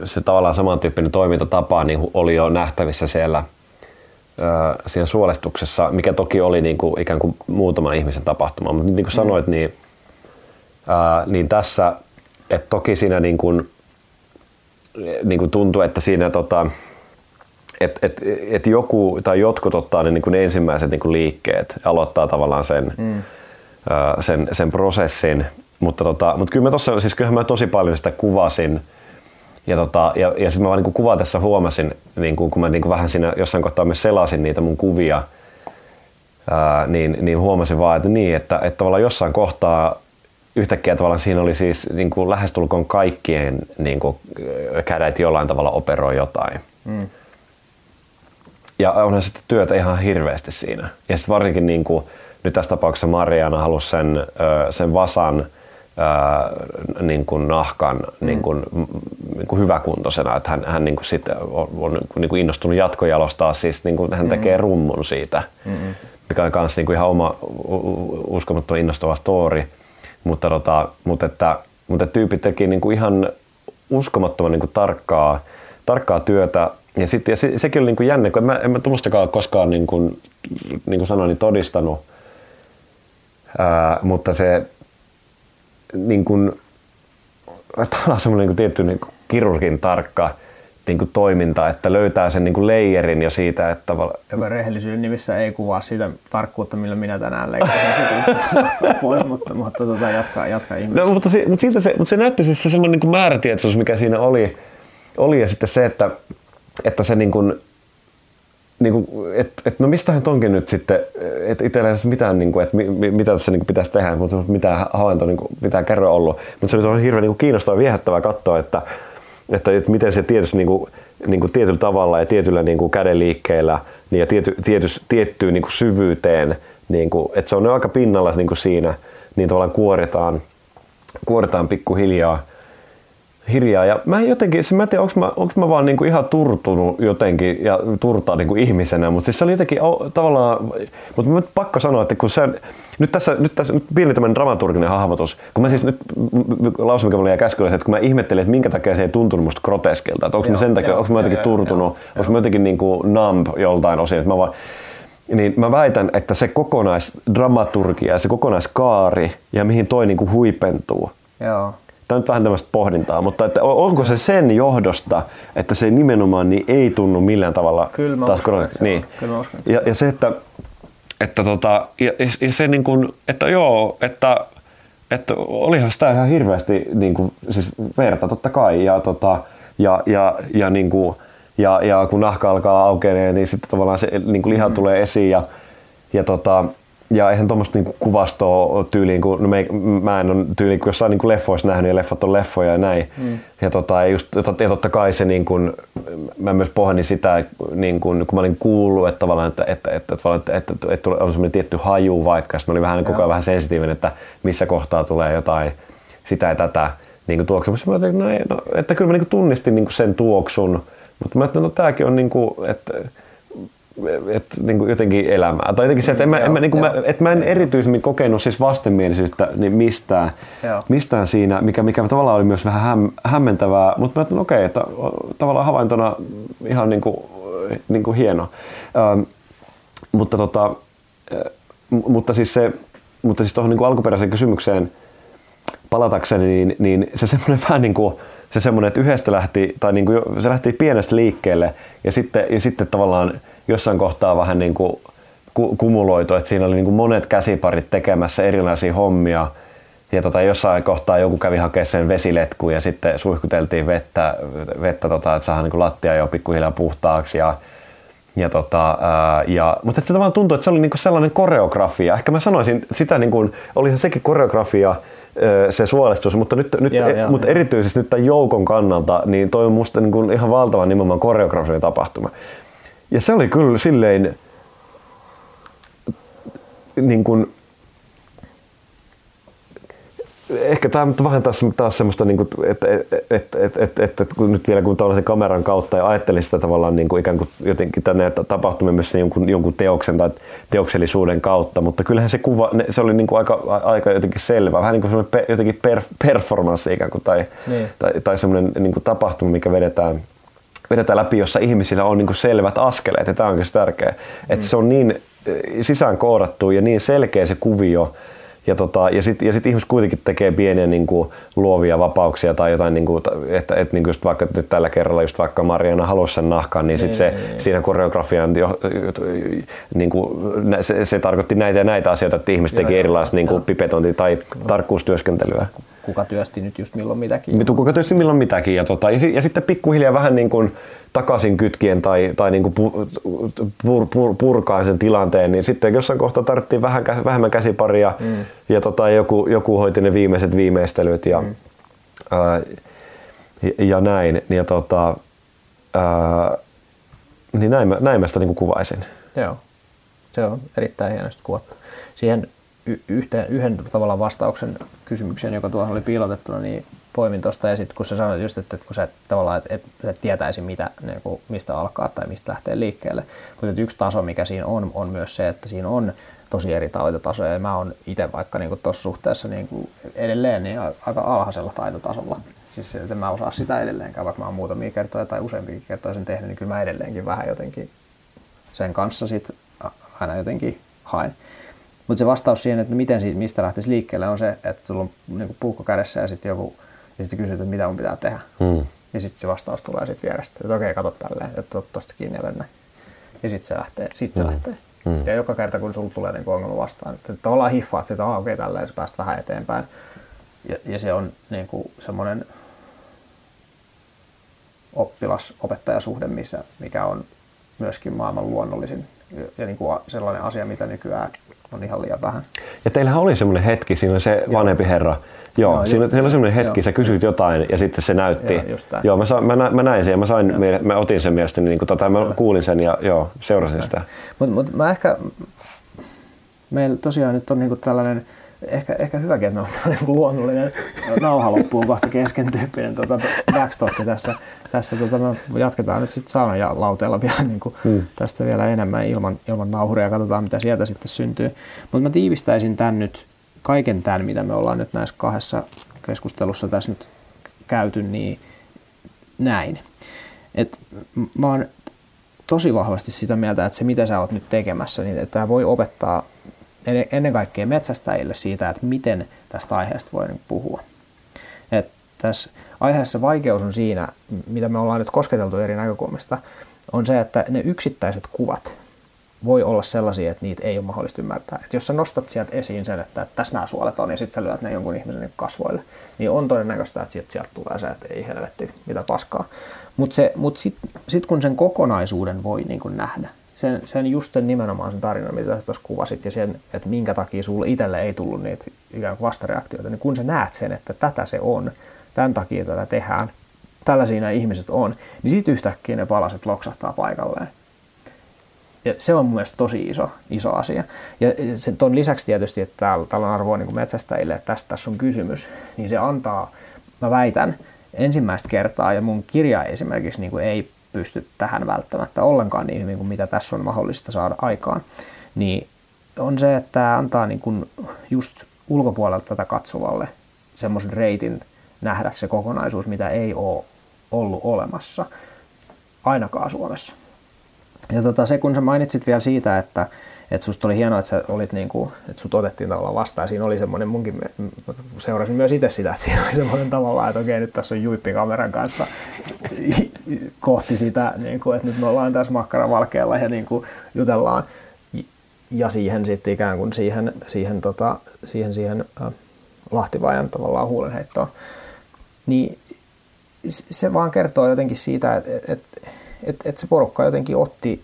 se tavallaan samantyyppinen toimintatapa niin oli jo nähtävissä siellä siinä suolestuksessa, mikä toki oli niin kuin ikään kuin muutaman ihmisen tapahtuma. Mutta niin kuin sanoit, niin, ää, niin tässä, että toki siinä niin kuin, niin kuin tuntuu, että siinä tota, että et, et joku tai jotkut ottaa ne, niin kuin ensimmäiset niin kuin liikkeet aloittaa tavallaan sen, mm. sen, sen prosessin mutta, tota, mutta kyllä mä tossa, siis kyllähän mä tosi paljon sitä kuvasin. Ja, tota, ja, ja sitten mä vaan niin kuvatessa huomasin, niin kuin, kun mä niin kuin vähän siinä jossain kohtaa myös selasin niitä mun kuvia, ää, niin, niin huomasin vaan, että niin, että, että tavallaan jossain kohtaa yhtäkkiä tavallaan siinä oli siis niin kuin lähestulkoon kaikkien niin kuin, kädet jollain tavalla operoi jotain. Mm. Ja onhan sitten työtä ihan hirveästi siinä. Ja sitten varsinkin niin kuin, nyt tässä tapauksessa Mariana halusi sen, sen vasan ää, niin kuin nahkan mm. niin kuin, niin kuin hyväkuntoisena, että hän, hän niin kuin sit on, on niin kuin innostunut jatkojalostaa, siis niin kuin hän tekee mm. rummun siitä, mm-hmm. mikä on myös niin kuin ihan oma uskomattoman innostava story, mutta, tota, mutta, että, mutta tyypit teki niin kuin ihan uskomattoman niin kuin tarkkaa, tarkkaa työtä ja, sit, ja se, sekin oli niin kuin jännä, kun en mä, en mä tuommoistakaan koskaan niin kuin, niin kuin sanoin, niin todistanut, Ää, mutta se niin kuin, tavallaan semmoinen niin tietty niin kuin kirurgin tarkka niin kuin toiminta, että löytää sen niin kuin leijerin jo siitä, että tavallaan... Rehellisyyden nimissä ei kuvaa sitä tarkkuutta, millä minä tänään leikkasin pois, mutta, mutta tuota, jatkaa, jatkaa No, mutta, se, mutta, siitä se, mutta se näytti siis se semmoinen niin määrätietoisuus, mikä siinä oli, oli ja sitten se, että, että se niin kuin, niin kuin, et, et, no mistähän onkin nyt sitten, että itsellä ei mitään, niin kuin, että mi, mitä tässä niin kuin pitäisi tehdä, mutta mitään havaintoa, niin kuin, mitään kerro ollut. Mutta se on hirveän niin kiinnostavaa ja viehättävää katsoa, että, että, että miten se tietysti niin kuin, niin kuin tietyllä tavalla ja tietyllä niin kuin kädenliikkeellä niin ja tiety, tietys, tiettyyn niin kuin syvyyteen, niin kuin, että se on aika pinnalla niin kuin siinä, niin tavallaan kuoritaan, kuoritaan pikkuhiljaa hiljaa. Ja mä en jotenkin, siis mä en tiedä, onko mä, onko mä vaan niinku ihan turtunut jotenkin ja turtaa niinku ihmisenä, mutta siis se oli jotenkin o, tavallaan, mutta mä pakko sanoa, että kun se, nyt tässä, nyt tässä nyt pieni tämmöinen dramaturginen hahmotus, kun mä siis nyt lausun, mikä mulla jäi käskyllä, että kun mä ihmettelin, että minkä takia se ei tuntunut musta groteskilta, että onko mä sen takia, onko mä jotenkin turtunut, onko mä jotenkin niinku numb joltain osin, että mä vaan, niin mä väitän, että se kokonaisdramaturgia ja se kokonaiskaari ja mihin toi niinku huipentuu, Joo Tämä on nyt vähän tämmöistä pohdintaa, mutta että onko se sen johdosta, että se nimenomaan niin ei tunnu millään tavalla Kyllä mä taas uskon, että niin. Kyllä mä uskon, että ja, ja se, että, että, tota, ja, ja se niin kuin, että joo, että, että olihan sitä ihan hirveästi niin kuin, siis verta totta kai ja, tota, ja, ja, ja, niin kuin, ja, ja kun nahka alkaa aukenee, niin sitten tavallaan se niin kuin liha mm. tulee esiin ja, ja tota, ja eihän tuommoista niinku kuvastoa tyyliin, kun no me, mä en ole tyyliin, kun jossain niinku leffoissa nähnyt ja leffat on leffoja ja näin. Mm. Ja, tota, just, tota, ja totta kai se, niinku, mä myös pohdin sitä, niinku, kun mä olin kuullut, että, tavallaan, että, että, että, että, että, että, että on semmoinen tietty haju vaikka, mä olin vähän Joo. koko ajan vähän sensitiivinen, että missä kohtaa tulee jotain sitä ja tätä niin tuoksumassa. Mä ajattelin, no, no, että kyllä mä niinku tunnistin niin sen tuoksun, mutta mä ajattelin, no tämäkin on, niin kuin, että et, niin kuin jotenkin elämää. Tai jotenkin se, että en mä, en mä, niin kuin mä, että mä en erityisemmin kokenut siis vastenmielisyyttä niin mistään, mistään siinä, mikä, mikä tavallaan oli myös vähän häm, hämmentävää, mutta mä okei, okay, että tavallaan havaintona ihan niin kuin, niin kuin hieno. Ähm, mutta, tota, mutta siis se, mutta siis tuohon niin kuin alkuperäiseen kysymykseen palatakseni, niin, niin se semmoinen vähän niin kuin, se semmoinen, että yhdestä lähti, tai niin kuin, se lähti pienestä liikkeelle ja sitten, ja sitten tavallaan jossain kohtaa vähän niin kuin ku, kumuloitu, että siinä oli niin kuin monet käsiparit tekemässä erilaisia hommia. Ja tota, jossain kohtaa joku kävi hakemaan sen vesiletkun ja sitten suihkuteltiin vettä, vettä tota, että saadaan niin lattia jo pikkuhiljaa puhtaaksi. Ja, ja tota, ää, ja, mutta se tavallaan tuntui, että se oli niinku sellainen koreografia. Ehkä mä sanoisin sitä, niin kuin, olihan sekin koreografia, se suolistus, mutta, nyt, nyt, ja, ja, mutta ja. erityisesti nyt tämän joukon kannalta, niin toi on musta niin kuin ihan valtavan nimenomaan koreografinen tapahtuma. Ja se oli kyllä silleen, niin kuin, ehkä tämä on vähän taas, taas semmoista, niin kuin, että, että, että, että, että, kun nyt vielä kun tuollaisen kameran kautta ja ajattelin sitä tavallaan niin kuin ikään kuin jotenkin tänne tapahtumia myös jonkun, jonkun teoksen tai teoksellisuuden kautta, mutta kyllähän se kuva, se oli niin kuin aika, aika jotenkin selvä, vähän niin kuin semmoinen pe, jotenkin per, performance ikään kuin, tai, niin. tai, tai semmoinen niin kuin tapahtuma, mikä vedetään vedetään läpi, jossa ihmisillä on niin kuin selvät askeleet, ja tämä onkin se tärkeä, että mm. se on niin sisään koodattu ja niin selkeä se kuvio, ja, tota, ja sitten ja sit ihmiset kuitenkin tekee pieniä niin kuin, luovia vapauksia tai jotain, niin kuin, että, että niin kuin just vaikka nyt tällä kerralla just vaikka Mariana halusi sen nahkan, niin, sitten se, niin, niin. siinä koreografian jo, niin kuin, se, se, tarkoitti näitä ja näitä asioita, että ihmiset teki erilaista niin kuin, pipetonti- tai tarkkuustyöskentelyä. Kuka työsti nyt just milloin mitäkin. Kuka työsti milloin mitäkin. Ja, tota, ja, ja sitten pikkuhiljaa vähän niin kuin, takaisin kytkien tai, tai niin kuin pur, pur, purkaa sen tilanteen, niin sitten jossain kohtaa tarvittiin vähän, vähemmän käsiparia mm. ja tota, joku, joku hoiti ne viimeiset viimeistelyt ja, mm. ää, ja näin. Ja tota, ää, niin näin mä, näin mä sitä niin kuin kuvaisin. Joo, se on erittäin hienosti kuvattu. Siihen yhteen, yhden tavalla vastauksen kysymykseen, joka tuohon oli piilotettuna, niin poimin tuosta ja sitten kun sä sanoit just, että, että kun sä tavallaan et, et, et tietäisi mitä, niin kuin, mistä alkaa tai mistä lähtee liikkeelle, mutta yksi taso mikä siinä on, on myös se, että siinä on tosi eri taitotasoja ja mä oon itse vaikka niin tuossa suhteessa niin kuin edelleen niin aika alhaisella taitotasolla. Siis että mä osaa sitä edelleenkään, vaikka mä oon muutamia kertoja tai useampia kertoja sen tehnyt, niin kyllä mä edelleenkin vähän jotenkin sen kanssa sit aina jotenkin haen. Mutta se vastaus siihen, että miten siitä, mistä lähtisi liikkeelle, on se, että sulla on niin puukko kädessä ja sitten joku ja sitten kysyt, että mitä mun pitää tehdä. Mm. Ja sitten se vastaus tulee sitten vierestä, että okei, kato tälleen, että ot tosta kiinni ja lennä. Ja sitten se lähtee. Sit se mm. lähtee. Mm. Ja joka kerta, kun sulla tulee niin ongelma vastaan, että tavallaan hiffaat sitä, että okei, tälleen sä pääst vähän eteenpäin. Ja, ja se on niin kuin semmoinen oppilas-opettajasuhde, missä, mikä on myöskin maailman luonnollisin ja niin kuin sellainen asia, mitä nykyään on ihan liian vähän. Ja teillähän oli semmoinen hetki, siinä se vanhempi herra, Joo, no, siinä, siinä oli semmoinen hetki, joo. sä kysyit jotain ja sitten se näytti. Joo, joo mä, sa, mä, mä, näin sen ja mä, sain, joo. mä otin sen mielestäni, niin kuin, tota, mä joo. kuulin sen ja joo, seurasin sitä. Mutta mut mä ehkä, meillä tosiaan nyt on niinku tällainen, ehkä, ehkä hyväkin, että me on niinku luonnollinen nauha loppuun kohta kesken tyyppinen tota, backstop tässä. tässä tota, me jatketaan nyt sitten saunan ja lauteella vielä niinku, hmm. tästä vielä enemmän ilman, ilman nauhuria ja katsotaan mitä sieltä sitten syntyy. Mutta mä tiivistäisin tämän nyt kaiken tämän, mitä me ollaan nyt näissä kahdessa keskustelussa tässä nyt käyty, niin näin. Et mä oon tosi vahvasti sitä mieltä, että se mitä sä oot nyt tekemässä, niin että tämä voi opettaa ennen kaikkea metsästäjille siitä, että miten tästä aiheesta voi puhua. Et tässä aiheessa vaikeus on siinä, mitä me ollaan nyt kosketeltu eri näkökulmista, on se, että ne yksittäiset kuvat, voi olla sellaisia, että niitä ei ole mahdollista ymmärtää. Et jos sä nostat sieltä esiin sen, että tässä nämä suolet on, ja sitten sä lyöt ne jonkun ihmisen kasvoille, niin on todennäköistä, että sieltä, sieltä tulee se, että ei helvetti, mitä paskaa. Mutta mut sitten sit kun sen kokonaisuuden voi niin kun nähdä, sen, sen just sen nimenomaan sen tarinan, mitä sä tuossa kuvasit, ja sen, että minkä takia sulle itselle ei tullut niitä ikään kuin vastareaktioita, niin kun sä näet sen, että tätä se on, tämän takia tätä tehdään, tällaisia nämä ihmiset on, niin sitten yhtäkkiä ne palaset loksahtaa paikalleen. Ja se on mun mielestä tosi iso, iso asia. Ja sen ton lisäksi tietysti, että täällä, täällä on arvoa niin metsästäjille, että tästä tässä on kysymys, niin se antaa, mä väitän, ensimmäistä kertaa, ja mun kirja esimerkiksi niin kuin ei pysty tähän välttämättä ollenkaan niin hyvin kuin mitä tässä on mahdollista saada aikaan, niin on se, että tämä antaa niin kuin just ulkopuolelta tätä katsovalle semmoisen reitin nähdä se kokonaisuus, mitä ei ole ollut olemassa, ainakaan Suomessa. Ja tota, se, kun sä mainitsit vielä siitä, että, että susta oli hienoa, että sä olit niin kuin, että sut otettiin tavallaan vastaan. Siinä oli semmoinen, munkin seurasin myös itse sitä, että siinä oli semmoinen tavallaan, että okei, nyt tässä on juippi kameran kanssa kohti sitä, niin kuin, että nyt me ollaan tässä makkaravalkealla ja niin kuin jutellaan. ja siihen sitten ikään kuin siihen, siihen, tota, siihen, siihen äh, Lahtivajan tavallaan huulenheittoon. Niin se vaan kertoo jotenkin siitä, että et, et, et se porukka jotenkin otti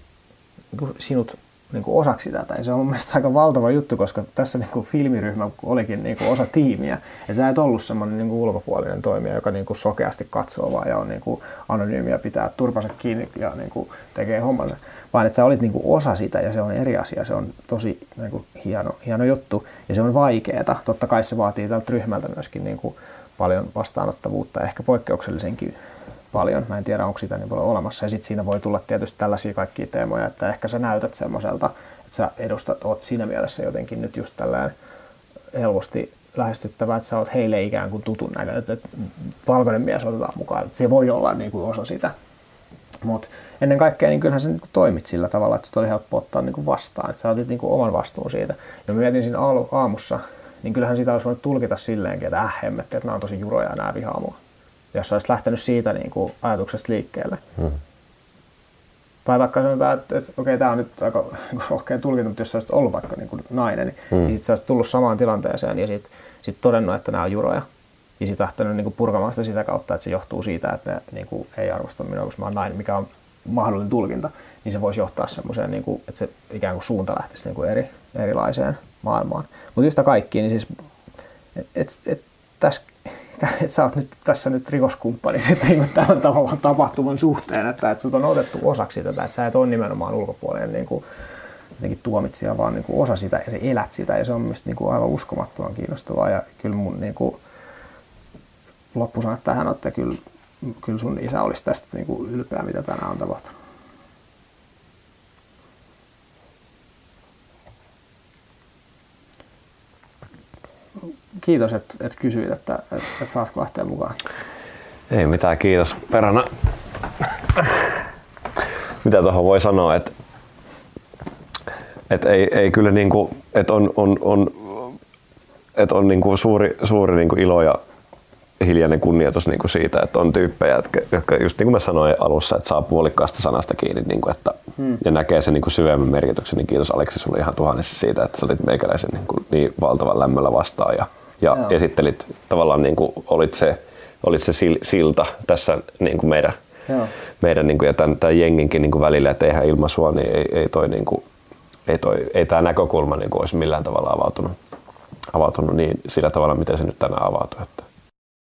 niin sinut niin kuin osaksi tätä. Ja se on mun mielestä aika valtava juttu, koska tässä niin kuin filmiryhmä olikin niin kuin osa tiimiä. Ja sä et ollut semmoinen niin kuin ulkopuolinen toimija, joka niin kuin sokeasti katsoo vaan ja on niin kuin anonyymiä, pitää turpansa kiinni ja niin kuin tekee hommansa. Vaan että sä olit niin kuin osa sitä ja se on eri asia. Se on tosi niin kuin hieno, hieno juttu ja se on vaikeeta. Totta kai se vaatii tältä ryhmältä myöskin niin kuin paljon vastaanottavuutta, ehkä poikkeuksellisenkin paljon. Mä en tiedä, onko sitä niin paljon olemassa. Ja sitten siinä voi tulla tietysti tällaisia kaikkia teemoja, että ehkä sä näytät semmoiselta, että sä edustat, oot siinä mielessä jotenkin nyt just tällään helposti lähestyttävä, että sä oot heille ikään kuin tutun näköinen, että palkoinen mies otetaan mukaan. Että se voi olla niin kuin osa sitä. Mutta ennen kaikkea niin kyllähän sä niin toimit sillä tavalla, että se oli helppo ottaa niin kuin vastaan, että sä otit niin kuin oman vastuun siitä. Ja mä mietin siinä aamussa, niin kyllähän sitä olisi voinut tulkita silleenkin, että äh hemmetti, että nämä on tosi juroja ja nämä vihaa mua jos olisit lähtenyt siitä niin kuin ajatuksesta liikkeelle. Hmm. Tai vaikka sanotaan, että, että okei, tämä on nyt aika niin rohkea tulkinta, mutta jos olisit ollut vaikka niin kuin nainen, niin, hmm. niin sitten sä olisit tullut samaan tilanteeseen ja sitten sit todennut, että nämä on juroja. Ja sitten lähtenyt niin kuin purkamaan sitä sitä kautta, että se johtuu siitä, että ne niin kuin, ei arvosta minua, koska mä oon nainen, mikä on mahdollinen tulkinta, niin se voisi johtaa semmoiseen, niin kuin, että se ikään kuin suunta lähtisi niin kuin eri, erilaiseen maailmaan. Mutta yhtä kaikkiin, niin siis, et, et, et, tässä että sä oot nyt tässä nyt rikoskumppani sitten niin tämän tavallaan tapahtuman suhteen, että, että sut on otettu osaksi tätä, että sä et ole nimenomaan ulkopuolinen niin kuin, jotenkin tuomitsija, vaan niin kuin osa sitä ja sä elät sitä ja se on mielestäni niin kuin aivan uskomattoman kiinnostavaa ja kyllä mun niin kuin, loppusanat tähän että kyllä, kyllä sun isä olisi tästä niin kuin ylpeä, mitä tänään on tapahtunut. Kiitos, että, että kysyit, että, että, että saatko lähteä mukaan. Ei mitään, kiitos. Perhana. Mitä tuohon voi sanoa, että, että ei, ei kyllä niin kuin, että on, on, on, että on niin kuin suuri, suuri niin kuin ilo ja hiljainen kunnioitus niin kuin siitä, että on tyyppejä, jotka just niin kuin mä sanoin alussa, että saa puolikkaasta sanasta kiinni niin kuin, että, hmm. ja näkee sen niin kuin syvemmän merkityksen, niin kiitos Aleksi sulle ihan tuhannessa siitä, että sä olit meikäläisen niin, kuin, niin valtavan lämmöllä vastaan ja ja Joo. esittelit tavallaan niin kuin olit se, olit se silta tässä niin kuin meidän, Joo. meidän niin kuin, ja tämän, tämän jenginkin niin kuin välillä, että eihän ilman sua niin ei, ei, toi, niin kuin, ei, toi, ei tämä näkökulma niin kuin olisi millään tavalla avautunut, avautunut niin sillä tavalla, miten se nyt tänään avautui. Että